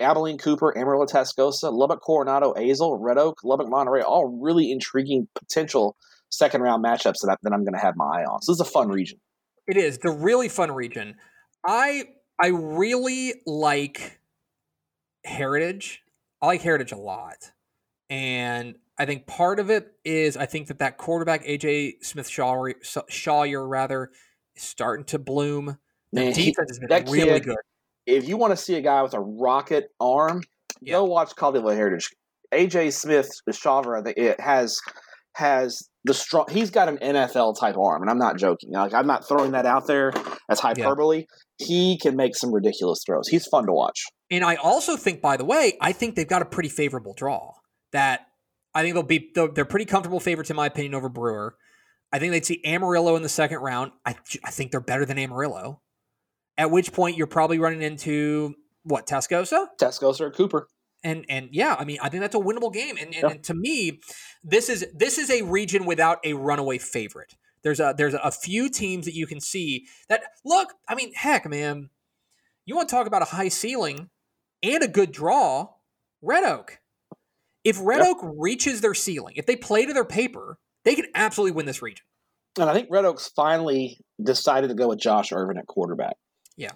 Speaker 2: Abilene Cooper, Amarillo Tascosa, Lubbock Coronado, Azle, Red Oak, Lubbock Monterey, all really intriguing potential second round matchups that, I, that I'm going to have my eye on. So this is a fun region.
Speaker 1: It is the really fun region. I I really like Heritage. I like Heritage a lot, and I think part of it is I think that that quarterback AJ Smith Shaw Shawver rather is starting to bloom. The
Speaker 2: Man, he-
Speaker 1: defense has been really
Speaker 2: kid-
Speaker 1: good.
Speaker 2: If you want to see a guy with a rocket arm,
Speaker 1: Yeah.
Speaker 2: go watch Colleyville Heritage. AJ Smith, the Shawver, I think it has has the strong. He's got an NFL type arm, and I'm not joking. Like I'm not throwing that out there as hyperbole. He can make some ridiculous throws. He's fun to watch.
Speaker 1: And I also think, by the way, I think they've got a pretty favorable draw. That I think they'll be they're they're pretty comfortable favorites in my opinion over Brewer. I think they'd see Amarillo in the second round. I think they're better than Amarillo. At which point you're probably running into what Tascosa
Speaker 2: Tascosa or Cooper.
Speaker 1: and and yeah, I mean I think that's a winnable game. And, and,
Speaker 2: Yeah.
Speaker 1: and to me, this is this is a region without a runaway favorite. There's a there's a few teams that you can see that look. I mean, heck, man, you want to talk about a high ceiling and a good draw? Red Oak. If Red. Oak reaches their ceiling, if they play to their paper, they can absolutely win this region.
Speaker 2: And I think Red Oaks finally decided to go with Josh Irvin at quarterback.
Speaker 1: Yeah.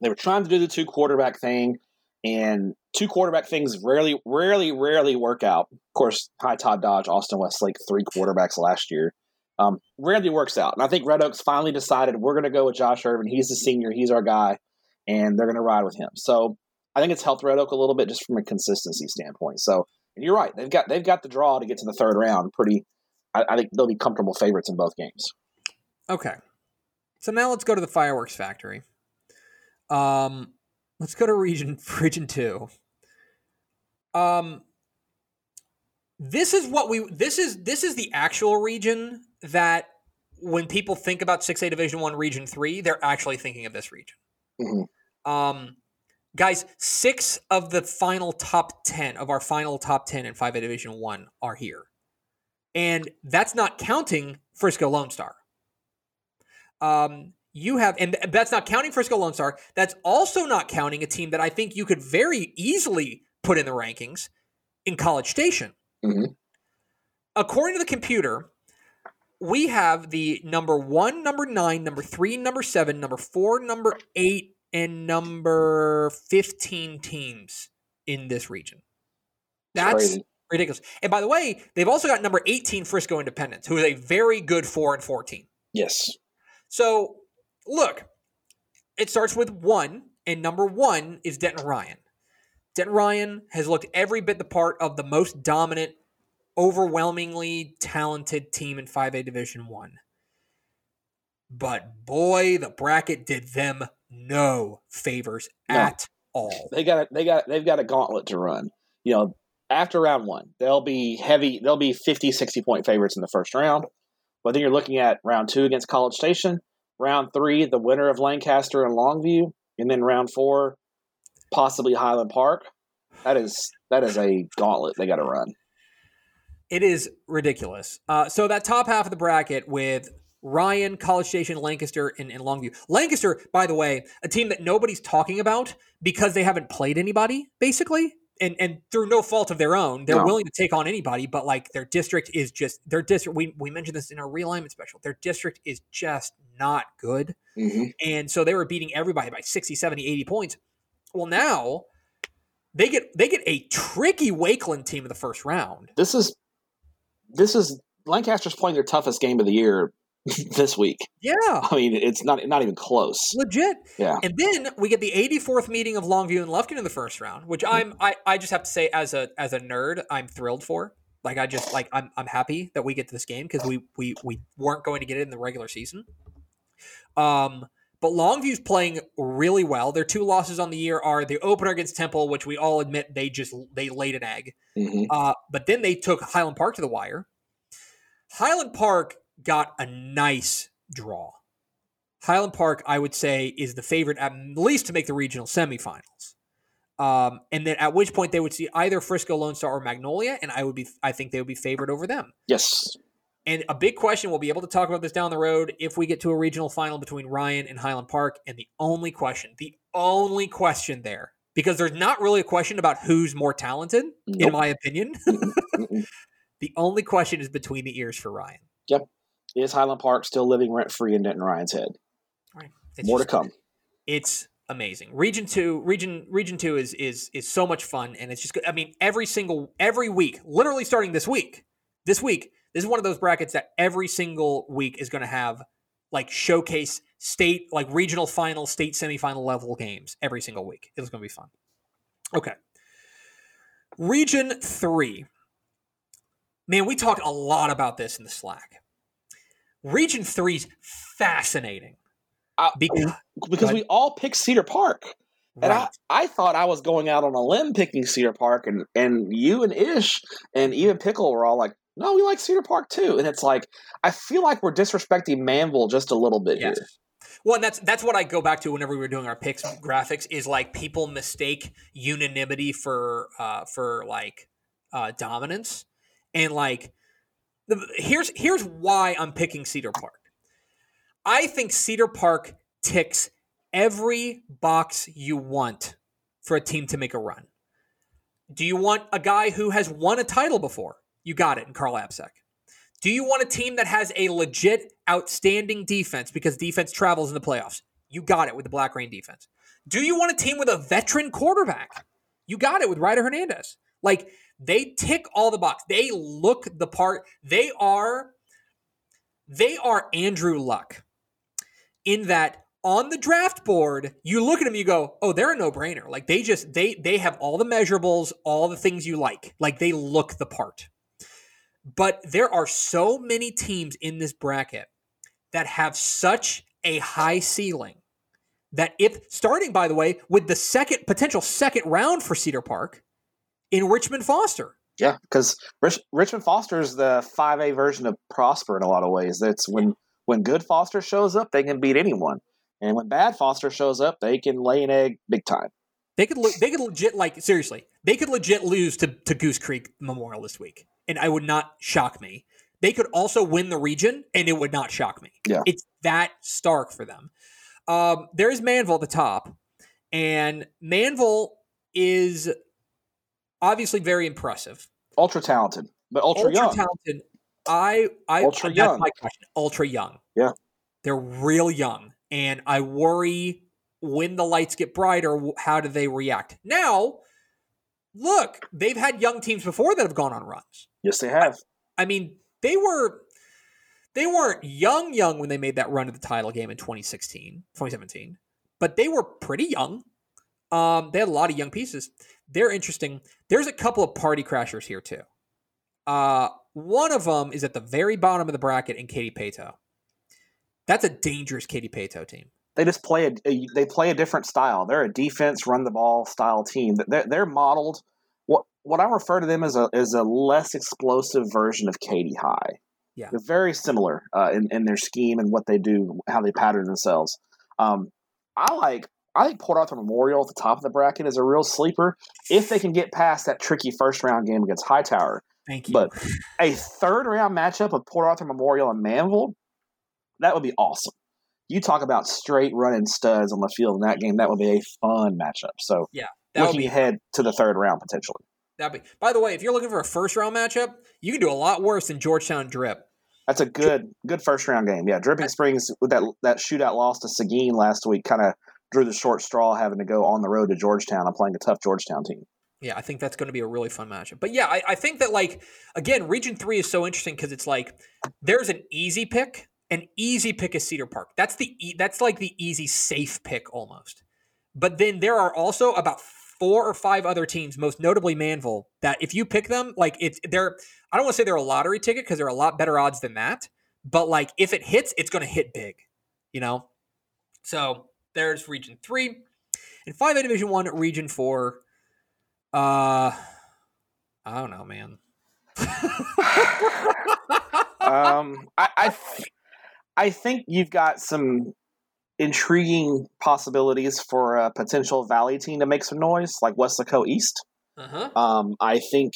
Speaker 2: They were trying to do the two quarterback thing, and two quarterback things rarely, rarely, rarely work out. Of course, High Todd Dodge, Austin Westlake, three quarterbacks last year. Um, rarely works out. And I think Red Oaks finally decided we're going to go with Josh Irvin. He's the senior, he's our guy, and they're going to ride with him. So I think it's helped Red Oak a little bit just from a consistency standpoint. So, and you're right, they've got they've got the draw to get to the third round. Pretty, I, I think they'll be comfortable favorites in both games.
Speaker 1: Okay. So now let's go to the fireworks factory. Um, let's go to region region two. Um, this is what we this is this is the actual region that when people think about six A Division One Region Three, they're actually thinking of this region.
Speaker 2: Mhm.
Speaker 1: Um, guys, six of the final top ten of our final top ten in five A Division One are here, and that's not counting Frisco Lone Star. Um, you have, and that's not counting Frisco Lone Star. That's also not counting a team that I think you could very easily put in the rankings in College Station.
Speaker 2: Mhm.
Speaker 1: According to the computer, we have the number one, number nine, number three, number seven, number four, number eight, and number 15 teams in this region. That's
Speaker 2: Crazy.
Speaker 1: ridiculous. And by the way, they've also got number 18 Frisco Independence, who is a very good 4 and 14.
Speaker 2: Yes.
Speaker 1: So, look, it starts with one, and number one is Denton Ryan. Denton Ryan has looked every bit the part of the most dominant, overwhelmingly talented team in 5A Division 1. But boy, the bracket did them no favors
Speaker 2: No.
Speaker 1: at all.
Speaker 2: They got they got they've got a gauntlet to run. You know, after round one, they'll be heavy. They'll be 50, 60 point favorites in the first round. But then you're looking at round two against College Station. Round three, the winner of Lancaster and Longview, and then round four, possibly Highland Park. That is that is a gauntlet they got to run.
Speaker 1: It is ridiculous. Uh, so that top half of the bracket with Ryan, College Station, Lancaster, and, and, Longview. Lancaster, by the way, a team that nobody's talking about because they haven't played anybody, basically, and and through no fault of their own, they're no. willing to take on anybody. But like their district is just their district. We we mentioned this in our realignment special. Their district is just not good, mm-hmm. and so they were beating everybody by 60, 70, 80 points. Well, now they get they get a tricky Wakeland team in the first round.
Speaker 2: This is this is Lancaster's playing their toughest game of the year this week.
Speaker 1: Yeah.
Speaker 2: I mean, it's not not even close.
Speaker 1: Legit.
Speaker 2: Yeah.
Speaker 1: And then we get the 84th meeting of Longview and Lufkin in the first round, which I'm I, I just have to say as a as a nerd, I'm thrilled for. Like I just like I'm I'm happy that we get to this game because we we we weren't going to get it in the regular season. Um but Longview's playing really well. Their two losses on the year are the opener against Temple, which we all admit they just they laid an egg. Mm-hmm. Uh, but then they took Highland Park to the wire. Highland Park got a nice draw. Highland Park, I would say, is the favorite at least to make the regional semifinals. Um, and then at which point they would see either Frisco Lone Star or Magnolia, and I would be I think they would be favored over them.
Speaker 2: Yes.
Speaker 1: And a big question, we'll be able to talk about this down the road if we get to a regional final between Ryan and Highland Park. And the only question, the only question there, because there's not really a question about who's more talented, nope. in my opinion. the only question is between the ears for Ryan.
Speaker 2: Yep. Is Highland Park still living rent free in Denton Ryan's head?
Speaker 1: Right.
Speaker 2: More just, to come.
Speaker 1: It's amazing. Region two, region region two is is is so much fun, and it's just. I mean, every single every week, literally starting this week, this week this is one of those brackets that every single week is going to have like showcase state, like regional final, state semifinal level games every single week. It's going to be fun. Okay. Region three. Man, we talked a lot about this in the Slack. Region three is fascinating.
Speaker 2: Uh, because, because we all picked Cedar Park. And right. I, I thought I was going out on a limb picking Cedar Park, and, and you and Ish and even Pickle were all like, no, we like Cedar Park too. And it's like, I feel like we're disrespecting Manvel just a little bit yes. here.
Speaker 1: Well, and that's that's what I go back to whenever we were doing our picks graphics is like people mistake unanimity for uh for like uh dominance. And like the, here's here's why I'm picking Cedar Park. I think Cedar Park ticks every box you want for a team to make a run. Do you want a guy who has won a title before? You got it in Carl Absek. Do you want a team that has a legit, outstanding defense because defense travels in the playoffs? You got it with the Black Rain defense. Do you want a team with a veteran quarterback? You got it with Ryder Hernandez. Like they tick all the box. They look the part. They are they are Andrew Luck in that on the draft board, you look at them, you go, "Oh, they're a no-brainer." Like they just they they have all the measurables, all the things you like. Like they look the part. But there are so many teams in this bracket that have such a high ceiling that if starting by the way with the second potential second round for Cedar Park in Richmond Foster.
Speaker 2: Yeah, because Rich, Richmond Foster is the 5A version of Prosper in a lot of ways. It's when when good Foster shows up, they can beat anyone, and when bad Foster shows up, they can lay an egg big time.
Speaker 1: They could they could legit like seriously, they could legit lose to to Goose Creek Memorial this week and I would not shock me. They could also win the region, and it would not shock me.
Speaker 2: Yeah.
Speaker 1: It's that stark for them. Um, there's Manvel at the top, and Manvel is obviously very impressive.
Speaker 2: Ultra talented, but ultra, young. ultra young.
Speaker 1: talented. I, I,
Speaker 2: ultra young. my
Speaker 1: question. Ultra young.
Speaker 2: Yeah.
Speaker 1: They're real young, and I worry when the lights get brighter, how do they react? Now, look, they've had young teams before that have gone on runs.
Speaker 2: Yes, they have.
Speaker 1: I, I mean, they were they weren't young young when they made that run to the title game in 2016, 2017, but they were pretty young. Um, they had a lot of young pieces. They're interesting. There's a couple of party crashers here too. Uh, one of them is at the very bottom of the bracket in Katy Paetow. That's a dangerous Katy Paetow team
Speaker 2: they just play a, a, they play a different style. They're a defense run the ball style team. They're, they're modeled what what I refer to them as a as a less explosive version of Katy High.
Speaker 1: Yeah.
Speaker 2: They're very similar uh, in, in their scheme and what they do, how they pattern themselves. Um, I like I think Port Arthur Memorial at the top of the bracket is a real sleeper if they can get past that tricky first round game against Hightower.
Speaker 1: Thank you.
Speaker 2: But a third round matchup of Port Arthur Memorial and Manvel, that would be awesome. You talk about straight running studs on the field in that game. That would be a fun matchup. So
Speaker 1: yeah, would
Speaker 2: looking
Speaker 1: be
Speaker 2: ahead to the third round potentially.
Speaker 1: That'd be. By the way, if you're looking for a first round matchup, you can do a lot worse than Georgetown Drip.
Speaker 2: That's a good good first round game. Yeah, Dripping Springs with that that shootout loss to Seguin last week kind of drew the short straw, having to go on the road to Georgetown and playing a tough Georgetown team.
Speaker 1: Yeah, I think that's going to be a really fun matchup. But yeah, I, I think that like again, Region Three is so interesting because it's like there's an easy pick. An easy pick is Cedar Park. That's the e- that's like the easy safe pick almost. But then there are also about four or five other teams, most notably Manvel, that if you pick them, like it's they're I don't want to say they're a lottery ticket because they're a lot better odds than that. But like if it hits, it's going to hit big, you know. So there's Region Three, and five A Division One, Region Four. Uh, I don't know, man.
Speaker 2: um, I, I, th- I think you've got some intriguing possibilities for a potential Valley team to make some noise, like Weslaco East.
Speaker 1: uh-huh.
Speaker 2: Um, I think,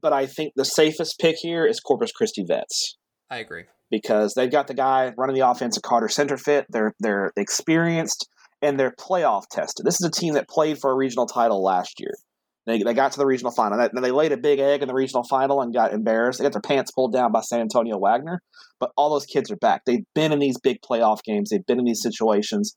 Speaker 2: but I think the safest pick here is Corpus Christi Vets
Speaker 1: I agree.
Speaker 2: Because they've got the guy running the offense Carter Center Fit. They're they're experienced and they're playoff tested. This is a team that played for a regional title last year. They, they got to the regional final. Then they laid a big egg in the regional final and got embarrassed. They got their pants pulled down by San Antonio Wagner. But all those kids are back. They've been in these big playoff games. They've been in these situations.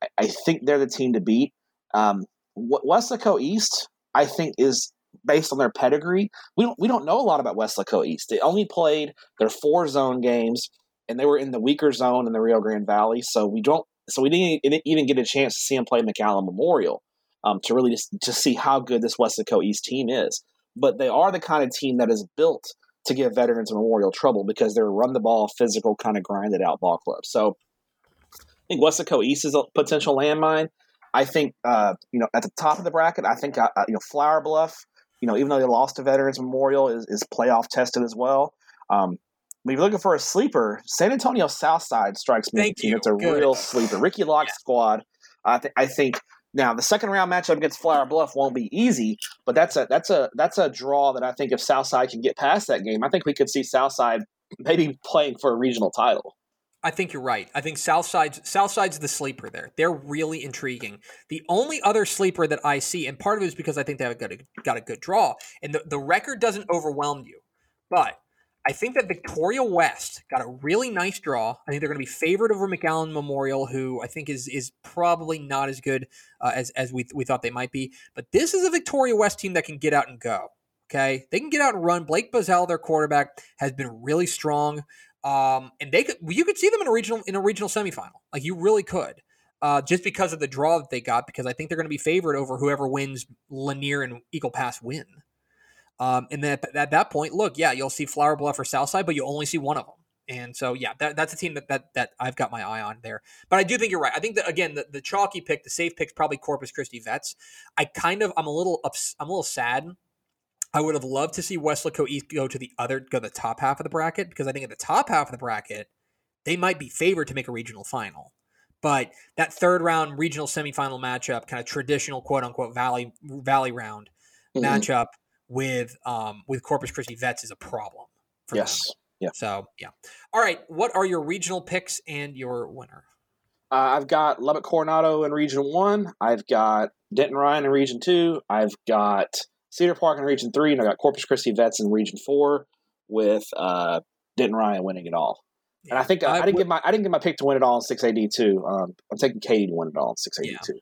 Speaker 2: I, I think they're the team to beat. Um, Weslaco East, I think, is based on their pedigree. We don't we don't know a lot about Weslaco East. They only played their four zone games, and they were in the weaker zone in the Rio Grande Valley. So we don't. So we didn't even get a chance to see them play McAllen Memorial um, to really just to see how good this Weslaco East team is. But they are the kind of team that is built to give veterans Memorial trouble because they're run the ball, physical, kind of grinded out ball club. So I think Weslaco East is a potential landmine. I think uh, you know at the top of the bracket, I think uh, you know Flower Bluff. You know, even though they lost to Veterans Memorial, is, is playoff tested as well. Um, but if you're looking for a sleeper, San Antonio Southside strikes me as a
Speaker 1: Thank
Speaker 2: team.
Speaker 1: you.
Speaker 2: It's a
Speaker 1: Good.
Speaker 2: real sleeper. Ricky Locke's squad. I, th- I think now the second round matchup against Flower Bluff won't be easy, but that's a that's a that's a draw that I think if Southside can get past that game, I think we could see Southside maybe playing for a regional title.
Speaker 1: I think you're right. I think Southside's Southside's the sleeper there. They're really intriguing. The only other sleeper that I see, and part of it is because I think they've got a, got a good draw, and the, the record doesn't overwhelm you. But I think that Victoria West got a really nice draw. I think they're going to be favored over McAllen Memorial, who I think is is probably not as good uh, as as we we thought they might be. But this is a Victoria West team that can get out and go. Okay, they can get out and run. Blake Bazell, their quarterback, has been really strong. Um, and they could you could see them in a regional in a regional semifinal. Like you really could. Uh, just because of the draw that they got, because I think they're going to be favored over whoever wins Lanier and Eagle Pass win. Um, and then at, at that point, look, yeah, you'll see Flower Bluff or Southside, but you only see one of them. And so, yeah, that, that's a team that, that that I've got my eye on there. But I do think you're right. I think that again, the, the chalky pick, the safe pick, probably Corpus Christi Vets. I kind of, I'm a little, ups, I'm a little sad I would have loved to see Weslaco East go to the other, go to the top half of the bracket because I think at the top half of the bracket, they might be favored to make a regional final. But that third round regional semifinal matchup, kind of traditional quote unquote valley valley round
Speaker 2: Mhm.
Speaker 1: matchup with um with Corpus Christi Vets is a problem. For them.
Speaker 2: Yes. Yeah.
Speaker 1: So yeah. All right. What are your regional picks and your winner?
Speaker 2: Uh, I've got Lubbock Coronado in Region One. I've got Denton Ryan in Region Two. I've got Cedar Park in Region Three, and I've got Corpus Christi Vets in Region Four, with uh, Denton Ryan winning it all. And I think I, I didn't
Speaker 1: would-
Speaker 2: give my I didn't give my pick to win it all in six AD two. Um, I'm taking Katy to win it all in six AD two.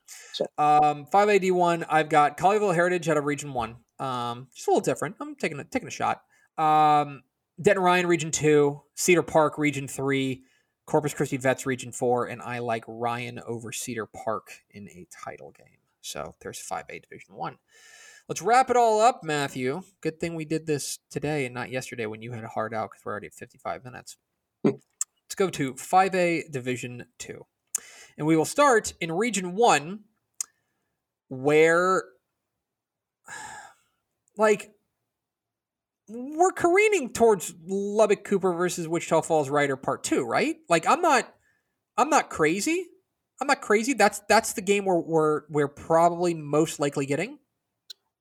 Speaker 1: Um, five AD one. I've got Colleyville Heritage out of Region One. Um, just a little different. I'm taking a taking a shot. Um, Denton Ryan Region Two, Cedar Park Region Three, Corpus Christi Vets Region Four, and I like Ryan over Cedar Park in a title game. So there's five A Division One. Let's wrap it all up, Matthew. Good thing we did this today and not yesterday when you had a hard out because we're already at 55 minutes. Hmm. Let's go to 5A Division 2. And we will start in Region 1, where, like, we're careening towards Lubbock Cooper versus Wichita Falls Rider Part Two, right? Like I'm not, I'm not crazy. I'm not crazy. That's that's the game we're we're we're probably most likely getting.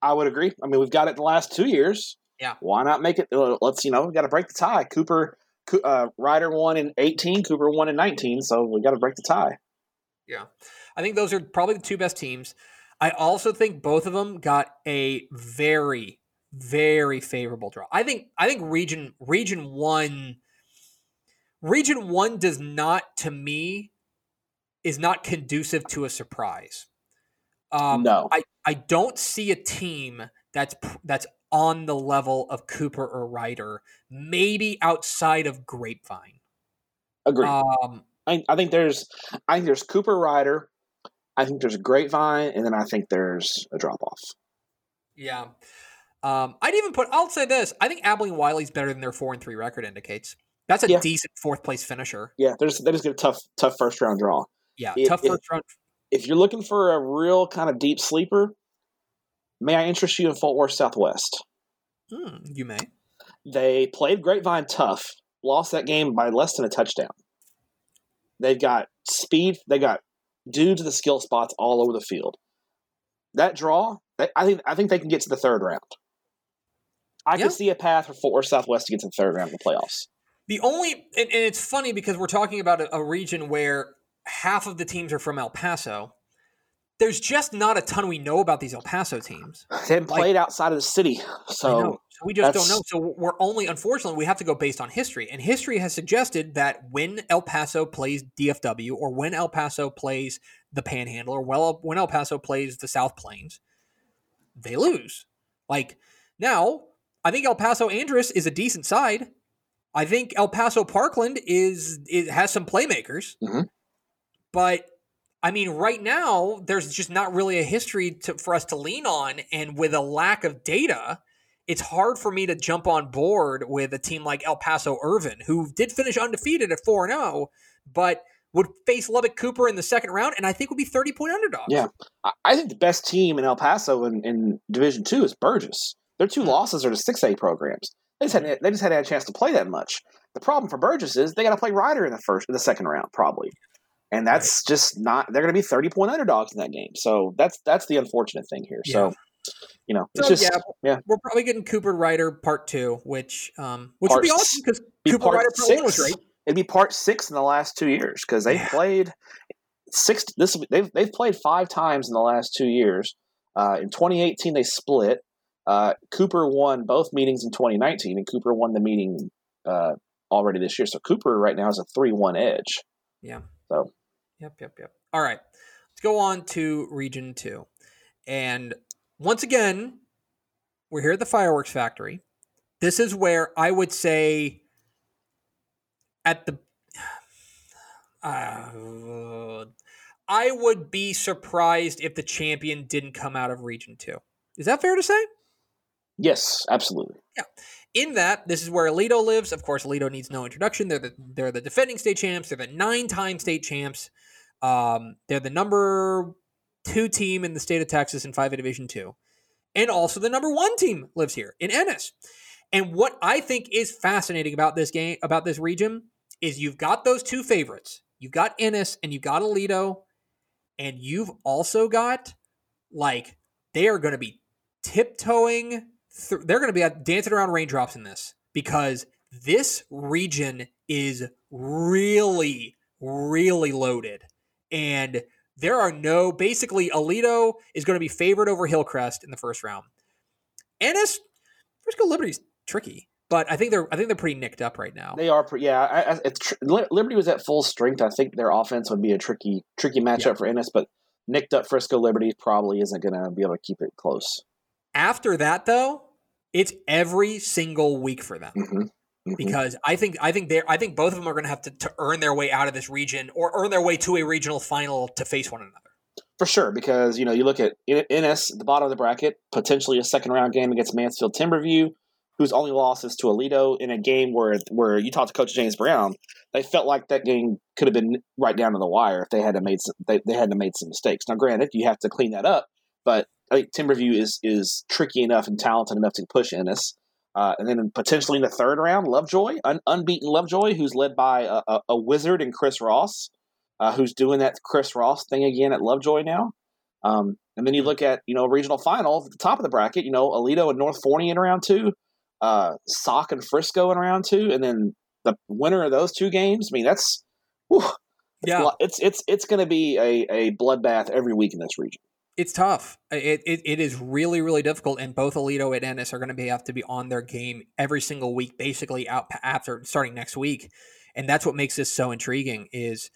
Speaker 2: I would agree. I mean, we've got it the last two years.
Speaker 1: Yeah.
Speaker 2: Why not make it? uh, Let's you know, we got to break the tie. Cooper, Coo- uh, Rider won in eighteen. Cooper won in nineteen. So we got to break the tie.
Speaker 1: Yeah. I think those are probably the two best teams. I also think both of them got a very, very favorable draw. I think I think region region one region one does not to me is not conducive to a surprise. Um,
Speaker 2: No.
Speaker 1: I, I don't see a team that's that's on the level of Cooper or Rider, maybe outside of Grapevine.
Speaker 2: Agree.
Speaker 1: Um,
Speaker 2: I, I think there's, I think there's Cooper Rider. I think there's Grapevine, and then I think there's a drop off.
Speaker 1: Yeah. Um, I'd even put. I'll say this. I think Abilene Wiley's better than their four and three record indicates. That's a
Speaker 2: Yeah.
Speaker 1: decent fourth place finisher.
Speaker 2: Yeah, there's they just get a tough, tough first round draw.
Speaker 1: Yeah,
Speaker 2: It-
Speaker 1: tough
Speaker 2: it-
Speaker 1: first round.
Speaker 2: If you're looking for a real kind of deep sleeper, may I interest you in Fort Worth Southwest?
Speaker 1: Hmm, you may.
Speaker 2: They played Grapevine tough, lost that game by less than a touchdown. They've got speed. They got dudes to the skill spots all over the field. That draw, I think, I think they can get to the third round. I
Speaker 1: Yeah.
Speaker 2: can see a path for Fort Worth Southwest to get to the third round of the playoffs.
Speaker 1: The only and, and it's funny because we're talking about a, a region where half of the teams are from El Paso. There's just not a ton we know about these El Paso teams.
Speaker 2: They
Speaker 1: Like-
Speaker 2: played outside of the city, so
Speaker 1: So we just don't know. So we're only, unfortunately, we have to go based on history. And history has suggested that when El Paso plays DFW or when El Paso plays the Panhandle or well, when El Paso plays the South Plains, they lose. Like now, I think El Paso Andress is a decent side. I think El Paso Parkland is it has some playmakers,
Speaker 2: Mhm.
Speaker 1: But I mean, right now there's just not really a history to, for us to lean on, and with a lack of data, it's hard for me to jump on board with a team like El Paso Irvin, who did finish undefeated at four and zero, but would face Lubbock Cooper in the second round, and I think would be thirty point underdogs.
Speaker 2: Yeah. I- think the best team in El Paso in, in Division Two is Burges. Their two losses are to six A programs. They just hadn't they just hadn't had a chance to play that much. The problem for Burges is they got to play Rider in the first in the second round probably, and that's just not. They're going to be thirty point underdogs in that game. So that's that's the unfortunate thing here. So you know, it's
Speaker 1: So,
Speaker 2: just
Speaker 1: yeah,
Speaker 2: yeah.
Speaker 1: we're probably getting Cooper Rider part two, which um, which would be awesome because
Speaker 2: be
Speaker 1: Cooper
Speaker 2: part
Speaker 1: Rider part one was great.
Speaker 2: It'd be part six in the last two years because they've
Speaker 1: Yeah.
Speaker 2: played six. This they've they've played five times in the last two years. Uh, in 2018, they split. Uh, Cooper won both meetings in 2019, and Cooper won the meeting uh, already this year. So Cooper right now has a three-one edge.
Speaker 1: Yeah.
Speaker 2: So.
Speaker 1: Yep, yep, yep. All right. Let's go on to region two. And once again, we're here at the fireworks factory. This is where I would say at the uh, I would be surprised if the champion didn't come out of region two. Is that fair to say?
Speaker 2: Yes, absolutely. Yeah.
Speaker 1: In that this is where Aledo lives. Of course, Aledo needs no introduction. They're the they're the defending state champs. They're the nine time state champs. Um, they're the number two team in the state of Texas in 5A Division two, and also the number one team lives here in Ennis. And what I think is fascinating about this game, about this region, is you've got those two favorites. You've got Ennis and you've got Aledo, and you've also got like they are going to be tiptoeing. Th- they're going to be dancing around raindrops in this because this region is really, really loaded, and there are no. Basically, Aledo is going to be favored over Hillcrest in the first round. Ennis, Frisco Liberty's tricky, but I think they're I think they're pretty nicked up right now.
Speaker 2: They are, pre- yeah. I, I, it's tr- Liberty was at full strength. I think their offense would be a tricky, tricky matchup
Speaker 1: Yeah.
Speaker 2: for Ennis, but nicked up Frisco Liberty probably isn't going to be able to keep it close.
Speaker 1: After that, though, it's every single week for them. Mm-hmm.
Speaker 2: Hmm
Speaker 1: because I think I think they I think both of them are going to have to, to earn their way out of this region or earn their way to a regional final to face one another.
Speaker 2: For sure, because you know you look at Ennis at the bottom of the bracket, potentially a second round game against Mansfield Timberview, whose only loss is to Aledo in a game where where you talked to Coach James Brown, they felt like that game could have been right down to the wire if they had to made some, they, they hadn't made some mistakes. Now, granted, you have to clean that up, but I think Timberview is is tricky enough and talented enough to push Ennis. Uh, and then potentially in the third round, Lovejoy, un- unbeaten Lovejoy, who's led by a, a, a wizard and Chris Ross, uh, who's doing that Chris Ross thing again at Lovejoy now. Um, and then you look at you know regional final at the top of the bracket. You know Aledo and North Forney in round two, uh, Sauk and Frisco in round two, and then the winner of those two games. I mean that's whew,
Speaker 1: yeah,
Speaker 2: it's it's it's going to be a, a bloodbath every week in this region.
Speaker 1: It's tough. It, it it is really really difficult, and both Aledo and Ennis are going to be have to be on their game every single week, basically out after starting next week, and that's what makes this so intriguing. Is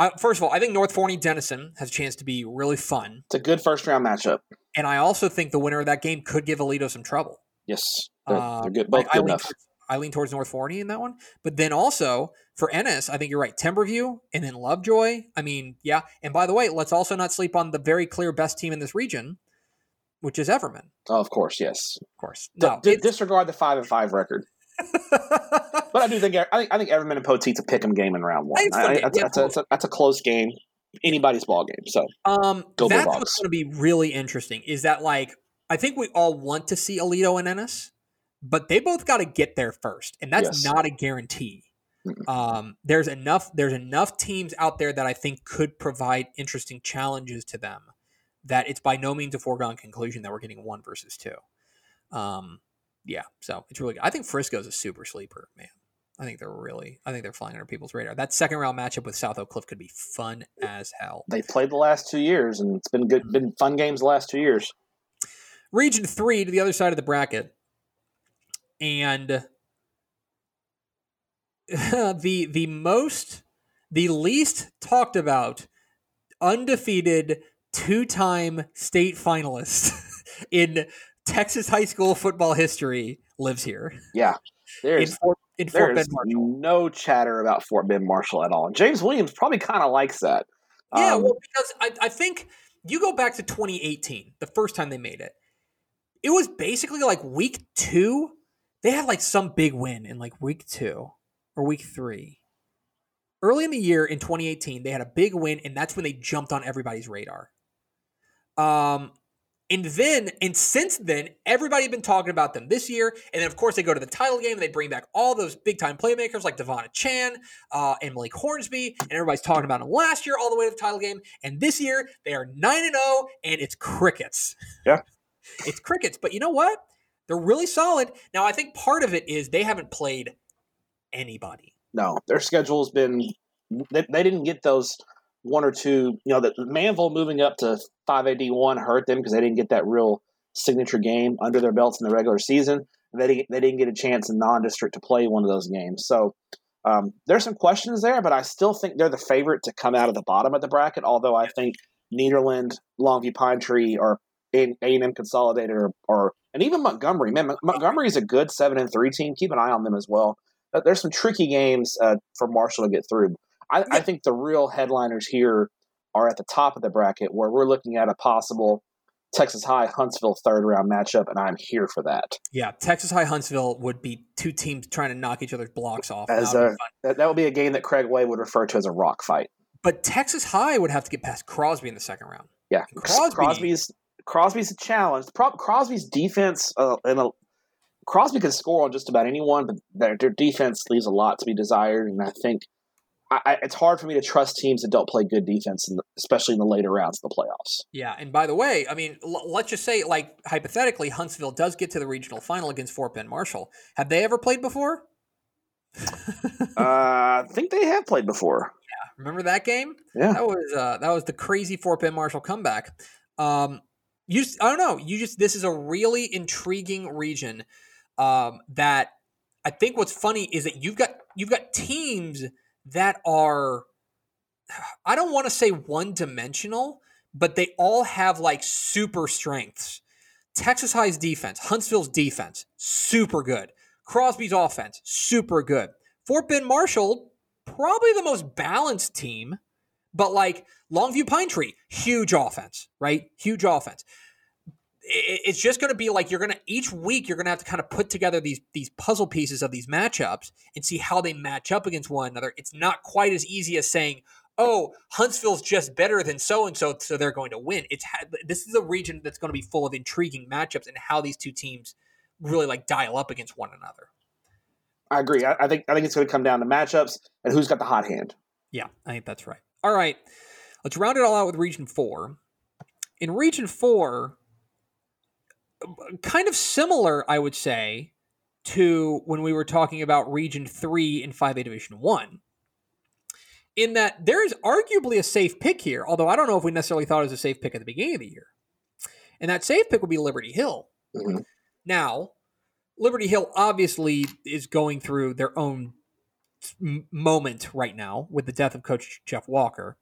Speaker 1: uh, first of all, I think North Forney Denison has a chance to be really fun.
Speaker 2: It's a good first round matchup,
Speaker 1: and I also think the winner of that game could give Aledo some trouble.
Speaker 2: Yes, they're, they're good. Both good
Speaker 1: I, enough. Towards, I lean towards North Forney in that one, but then also for Ennis, I think you're right. Timberview and then Lovejoy. I mean, yeah. And by the way, let's also not sleep on the very clear best team in this region, which is Everman.
Speaker 2: Oh, of course, yes,
Speaker 1: of course.
Speaker 2: No, D- disregard the five and five record. but I do think I think, I think Everman and Poteet's a pick'em game in round one. I, I, that's, yeah, that's, a, that's, a, that's, a, close game, anybody's ball game. So
Speaker 1: um, that's what's going to be really interesting. Is that like I think we all want to see Aledo and Ennis, but they both got to get there first, and that's yes. not a guarantee. Um, there's enough there's enough teams out there that I think could provide interesting challenges to them that it's by no means a foregone conclusion that we're getting one versus two. Um, yeah, so it's really good. I think Frisco's a super sleeper, man. I think they're really I think they're flying under people's radar. That second round matchup with South Oak Cliff could be fun as hell.
Speaker 2: They played the last two years and it's been good been fun games the last two years.
Speaker 1: Region three to the other side of the bracket. And the the most the least talked about undefeated two-time state finalist in Texas high school football history lives here.
Speaker 2: Yeah. There's in Fort, in Fort no chatter about Fort Bend Marshall at all. And James Williams probably kind of likes that.
Speaker 1: Yeah, um, well, because I, I think you go back to 2018, the first time they made it. It was basically like week two. They had like some big win in like week two or week three. Early in the year in 2018, they had a big win, and that's when they jumped on everybody's radar. Um, and then, and since then, everybody had been talking about them this year. And then, of course, they go to the title game and they bring back all those big time playmakers like De'Von Achane uh, and Malik Hornsby. And everybody's talking about them last year all the way to the title game. And this year, they are 9 and 0, and it's crickets.
Speaker 2: Yeah.
Speaker 1: it's crickets. But you know what? They're really solid. Now, I think part of it is they haven't played anybody.
Speaker 2: No, their schedule's been they, they didn't get those one or two. You know, the Manvel moving up to five AD one hurt them because they didn't get that real signature game under their belts in the regular season. They didn't, they didn't get a chance in non-district to play one of those games. So um, there's some questions there, but I still think they're the favorite to come out of the bottom of the bracket. Although I think Nederland, Longview Pine Tree, or A and M Consolidated, or, or and even Montgomery. Man, Montgomery is a good seven and three team. Keep an eye on them as well. Uh, there's some tricky games uh, for Marshall to get through. I, yeah. I think the real headliners here are at the top of the bracket, where we're looking at a possible Texas High Huntsville third round matchup, and I'm here for that.
Speaker 1: Yeah, Texas High Huntsville would be two teams trying to knock each other's blocks off.
Speaker 2: As a, that, that would be a game that Craig Way would refer to as a rock fight.
Speaker 1: But Texas High would have to get past Crosby in the second round.
Speaker 2: Yeah, Crosby, Crosby's Crosby's a challenge. Crosby's defense uh, in a Crosby can score on just about anyone, but their, their defense leaves a lot to be desired. And I think I, it's hard for me to trust teams that don't play good defense, in the, especially in the later rounds of the playoffs.
Speaker 1: Yeah, and by the way, I mean, l- let's just say, like hypothetically, Huntsville does get to the regional final against Fort Bend Marshall. Have they ever played before?
Speaker 2: uh, I think they have played before.
Speaker 1: Yeah, remember that game?
Speaker 2: Yeah,
Speaker 1: that was uh, that was the crazy Fort Bend Marshall comeback. Um, you, just, I don't know. You just this is a really intriguing region um, that I think what's funny is that you've got you've got teams that are I don't want to say one dimensional, but they all have like super strengths. Texas High's defense, Huntsville's defense, super good. Crosby's offense, super good. Fort Bend Marshall, probably the most balanced team, but like Longview Pine Tree, huge offense, right? Huge offense it's just going to be like you're going to each week you're going to have to kind of put together these these puzzle pieces of these matchups and see how they match up against one another. It's not quite as easy as saying, "Oh, Huntsville's just better than so and so, so they're going to win." It's this is a region that's going to be full of intriguing matchups and how these two teams really like dial up against one another.
Speaker 2: I agree. I, I think I think it's going to come down to matchups and who's got the hot hand.
Speaker 1: Yeah, I think that's right. All right, let's round it all out with Region Four. In Region Four, kind of similar, I would say, to when we were talking about Region Three in Five A Division One. In that there is arguably a safe pick here, although I don't know if we necessarily thought it was a safe pick at the beginning of the year. And that safe pick would be Liberty Hill.
Speaker 2: Mm-hmm.
Speaker 1: Now, Liberty Hill obviously is going through their own moment right now with the death of Coach Jeff Walker,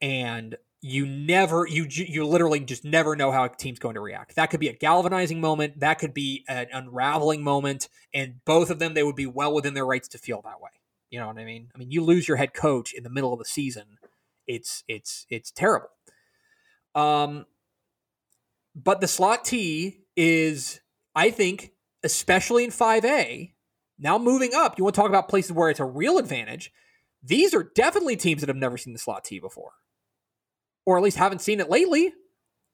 Speaker 1: and you never, you you literally just never know how a team's going to react. That could be a galvanizing moment. That could be an unraveling moment, and both of them they would be well within their rights to feel that way. You know what I mean? I mean, you lose your head coach in the middle of the season. It's it's it's terrible. Um, but the slot T is, I think, especially in 5A, now moving up, you want to talk about places where it's a real advantage. These are definitely teams that have never seen the slot T before, or at least haven't seen it lately.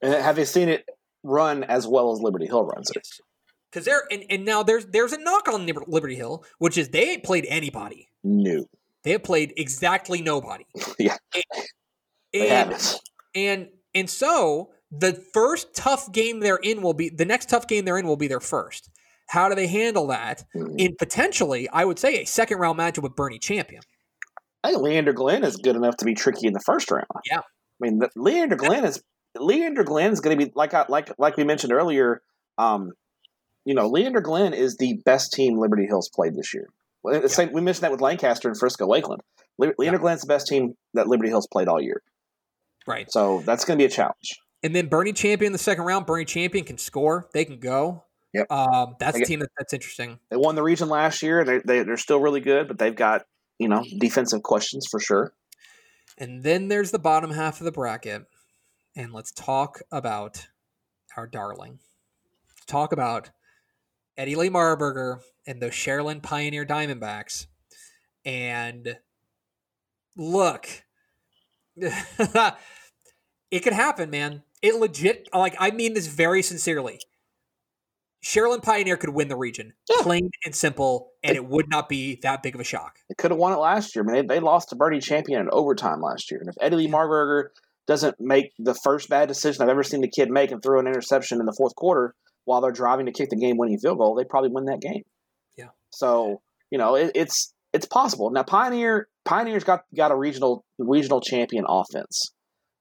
Speaker 2: And have you seen it run as well as Liberty Hill runs it?
Speaker 1: Because they're and, and now there's there's a knock on Liberty Hill, which is they ain't played anybody.
Speaker 2: No.
Speaker 1: They have played exactly nobody.
Speaker 2: yeah.
Speaker 1: And,
Speaker 2: they haven't.
Speaker 1: And and so the first tough game they're in will be the next tough game they're in will be their first. How do they handle that
Speaker 2: Mhm.
Speaker 1: in potentially, I would say, a second round matchup with Boerne Champion?
Speaker 2: I think Leander Glenn is good enough to be tricky in the first round.
Speaker 1: Yeah.
Speaker 2: I mean, the, Leander Glenn is Leander Glenn is going to be like I, like like we mentioned earlier. Um, you know, Leander Glenn is the best team Liberty Hills played this year. Well, the same, we mentioned that with Lancaster and Frisco Lakeland. Le- Leander Glenn's the best team that Liberty Hills played all year.
Speaker 1: Right.
Speaker 2: So that's going to be a challenge.
Speaker 1: And then Boerne Champion in the second round. Boerne Champion can score. They can go.
Speaker 2: Yep.
Speaker 1: Um, that's
Speaker 2: They
Speaker 1: a team that, that's interesting.
Speaker 2: They won the region last year. They, they they're still really good, but they've got you know defensive questions for sure.
Speaker 1: And then there's the bottom half of the bracket. And let's talk about our darling. Let's talk about Eddie Lee Marburger and the Sharyland Pioneer Diamondbacks. And look, it could happen, man. It legit, like, I mean this very sincerely. Sharyland Pioneer could win the region,
Speaker 2: Yeah.
Speaker 1: plain and simple, and it would not be that big of a shock.
Speaker 2: They could have won it last year. I mean, they, they lost to Boerne Champion in overtime last year. And if Eddie Lee Marburger doesn't make the first bad decision I've ever seen the kid make and throw an interception in the fourth quarter while they're driving to kick the game-winning field goal, they probably win that game.
Speaker 1: Yeah.
Speaker 2: So you know, it, it's it's possible. Now, Pioneer Pioneer's got got a regional regional champion offense.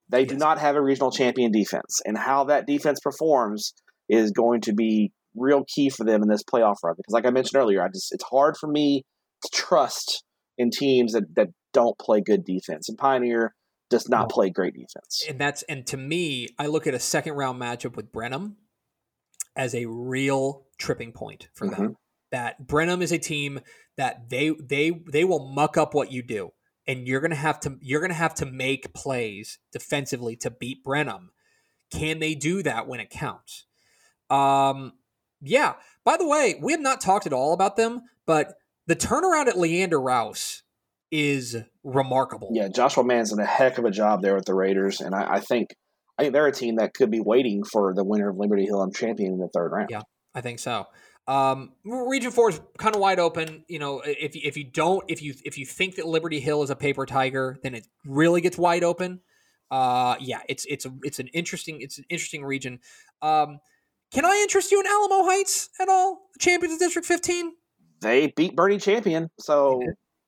Speaker 2: They do not have a regional champion defense, and how that defense performs is going to be real key for them in this playoff run. Because, like I mentioned earlier, I just it's hard for me to trust in teams that, that don't play good defense. And Pioneer does not play great defense.
Speaker 1: and that's and to me, I look at a second round matchup with Brenham as a real tripping point for
Speaker 2: Mm-hmm.
Speaker 1: them. That Brenham is a team that they they they will muck up what you do, and you're gonna have to you're gonna have to make plays defensively to beat Brenham. Can they do that when it counts? Um, yeah. By the way, we have not talked at all about them, but the turnaround at Leander Rouse is remarkable.
Speaker 2: Yeah, Joshua Mann's done a heck of a job there with the Raiders, and I, I think I think they're a team that could be waiting for the winner of Liberty Hill and champion in the third round.
Speaker 1: Yeah. I think so. Um, region four is kind of wide open. You know, if if you don't, if you if you think that Liberty Hill is a paper tiger, then it really gets wide open. Uh, yeah, it's it's a it's an interesting it's an interesting region. Um, can I interest you in Alamo Heights at all? Champions of District 15.
Speaker 2: They beat Boerne Champion, so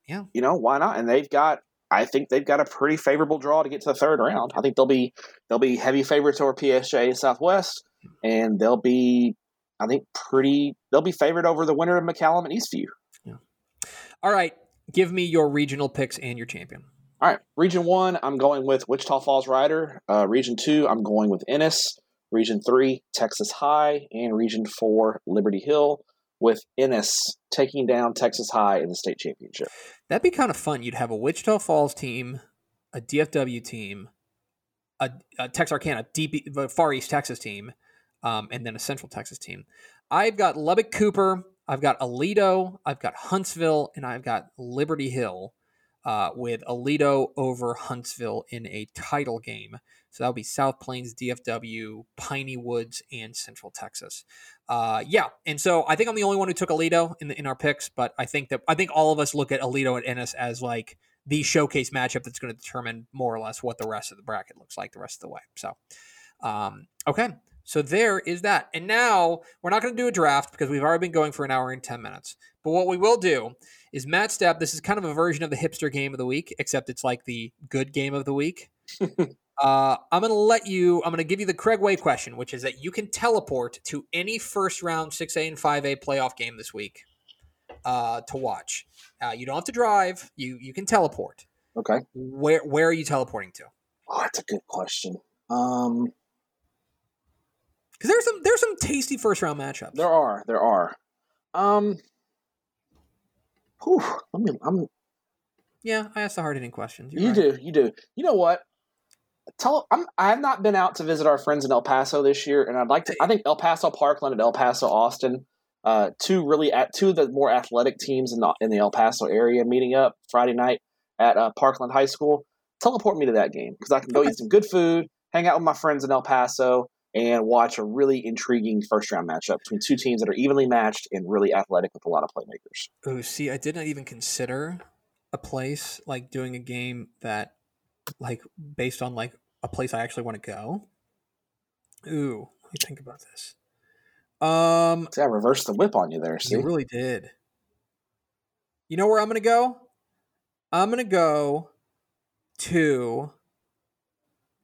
Speaker 1: Yeah.
Speaker 2: you know why not? And they've got I think they've got a pretty favorable draw to get to the third round. I think they'll be they'll be heavy favorites over PSJ Southwest, and they'll be I think pretty they'll be favored over the winner of McCallum and Eastview. Yeah.
Speaker 1: All right, give me your regional picks and your champion.
Speaker 2: All right, Region One, I'm going with Wichita Falls Rider. Uh, region Two, I'm going with Ennis. Region Three, Texas High, and Region Four, Liberty Hill, with Ennis taking down Texas High in the state championship.
Speaker 1: That'd be kind of fun. You'd have a Wichita Falls team, a DFW team, a, a Texarkana, the Far East Texas team, um, and then a Central Texas team. I've got Lubbock Cooper, I've got Aledo, I've got Huntsville, and I've got Liberty Hill. Uh, with Aledo over Huntsville in a title game. So that'll be South Plains, DFW, Piney Woods, and Central Texas. Uh, yeah, and so I think I'm the only one who took Aledo in the, in our picks, but I think that I think all of us look at Aledo at Ennis as like the showcase matchup that's going to determine more or less what the rest of the bracket looks like the rest of the way. So, um, okay. So there is that. And now we're not going to do a draft because we've already been going for an hour and 10 minutes. But what we will do is Matt Stepp, this is kind of a version of the hipster game of the week, except it's like the good game of the week. uh, I'm going to let you, I'm going to give you the Craig Way question, which is that you can teleport to any first round 6A and 5A playoff game this week uh, to watch. Uh, you don't have to drive, you, you can teleport.
Speaker 2: Okay.
Speaker 1: Where, where are you teleporting to?
Speaker 2: Oh, that's a good question. Um,
Speaker 1: because there's some there's some tasty first round matchups.
Speaker 2: There are, there are. Um, whew, let me. I'm.
Speaker 1: Yeah, I asked the hard hitting questions.
Speaker 2: You're you right. do, you do. You know what? Tell I'm. I have not been out to visit our friends in El Paso this year, and I'd like to. I think El Paso Parkland and El Paso Austin, uh, two really at two of the more athletic teams in the in the El Paso area, meeting up Friday night at uh, Parkland High School. Teleport me to that game because I can go okay. eat some good food, hang out with my friends in El Paso, and watch a really intriguing first round matchup between two teams that are evenly matched and really athletic with a lot of playmakers.
Speaker 1: Oh, see, I did not even consider a place like doing a game that, like, based on like a place I actually want to go. Ooh, let me think about this. Um,
Speaker 2: see, I reversed the whip on you there. See,
Speaker 1: you really did. You know where I'm going to go? I'm going to go to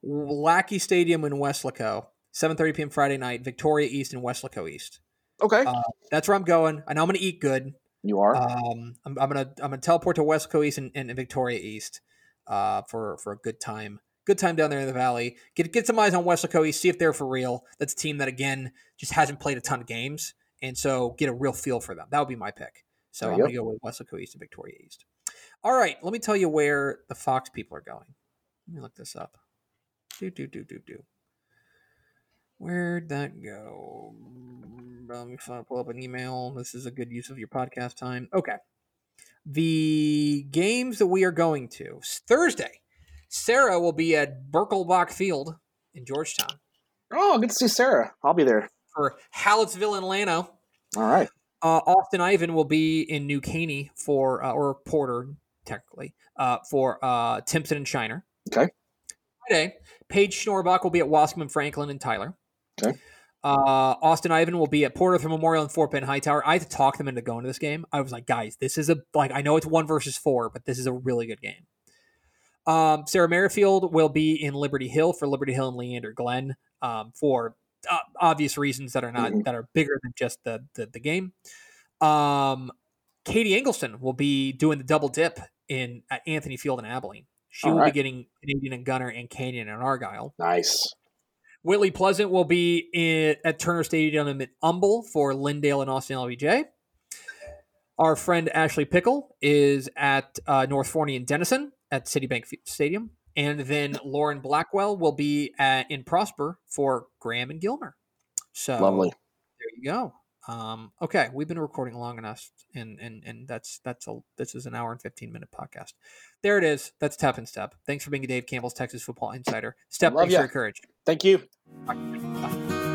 Speaker 1: Lackey Stadium in Weslaco 7:30 p.m. Friday night, Victoria East and Weslaco East.
Speaker 2: Okay,
Speaker 1: uh, that's where I'm going. I know I'm going to eat good.
Speaker 2: You are.
Speaker 1: Um, I'm, I'm, gonna I'm gonna teleport to Weslaco East and, and Victoria East, uh, for for a good time. Good time down there in the valley. Get get some eyes on Weslaco East. See if they're for real. That's a team that again just hasn't played a ton of games, and so get a real feel for them. That would be my pick. So I'm gonna go with Weslaco East and Victoria East. All right, let me tell you where the Fox people are going. Let me look this up. Do do do do do. Where'd that go? Let me pull up an email. This is a good use of your podcast time. Okay. The games that we are going to Thursday, Sarah will be at Birkelbach Field in Georgetown.
Speaker 2: Oh, good to see Sarah. I'll be there
Speaker 1: for Hallettsville and Llano.
Speaker 2: All right.
Speaker 1: Uh, Austin Ivan will be in New Caney for uh, or Porter technically uh, for uh, Timpson and Shiner.
Speaker 2: Okay.
Speaker 1: Friday, Paige Schnorbach will be at Waskom Franklin and Tyler.
Speaker 2: Okay.
Speaker 1: Uh, Austin Ivan will be at Porter Memorial and Fort Bend Hightower. I had to talk them into going to this game. I was like, guys, this is a like I know it's one versus four, but this is a really good game. Um, Sarah Merrifield will be in Liberty Hill for Liberty Hill and Leander Glenn um, for uh, obvious reasons that are not mm-hmm. that are bigger than just the the, the game. Um, Katie Engelston will be doing the double dip in at Anthony Field and Abilene. She All will right. be getting Canadian and Gunter and Canyon and Argyle.
Speaker 2: Nice.
Speaker 1: Whitley Pleasant will be in, at Turner Stadium in Humble for Lindale and Austin LBJ. Our friend Ashley Pickle is at uh, North Forney and Denison at Citibank Stadium. And then Lauren Blackwell will be at, in Prosper for Graham and Gilmer. So
Speaker 2: lovely.
Speaker 1: There you go. Um, okay, we've been recording long enough, and and and that's that's a this is an hour and fifteen minute podcast. There it is. That's Tap and Step. Thanks for being Dave Campbell's Texas Football Insider. Stepp, thanks for your courage.
Speaker 2: Thank you.
Speaker 1: Bye. Bye.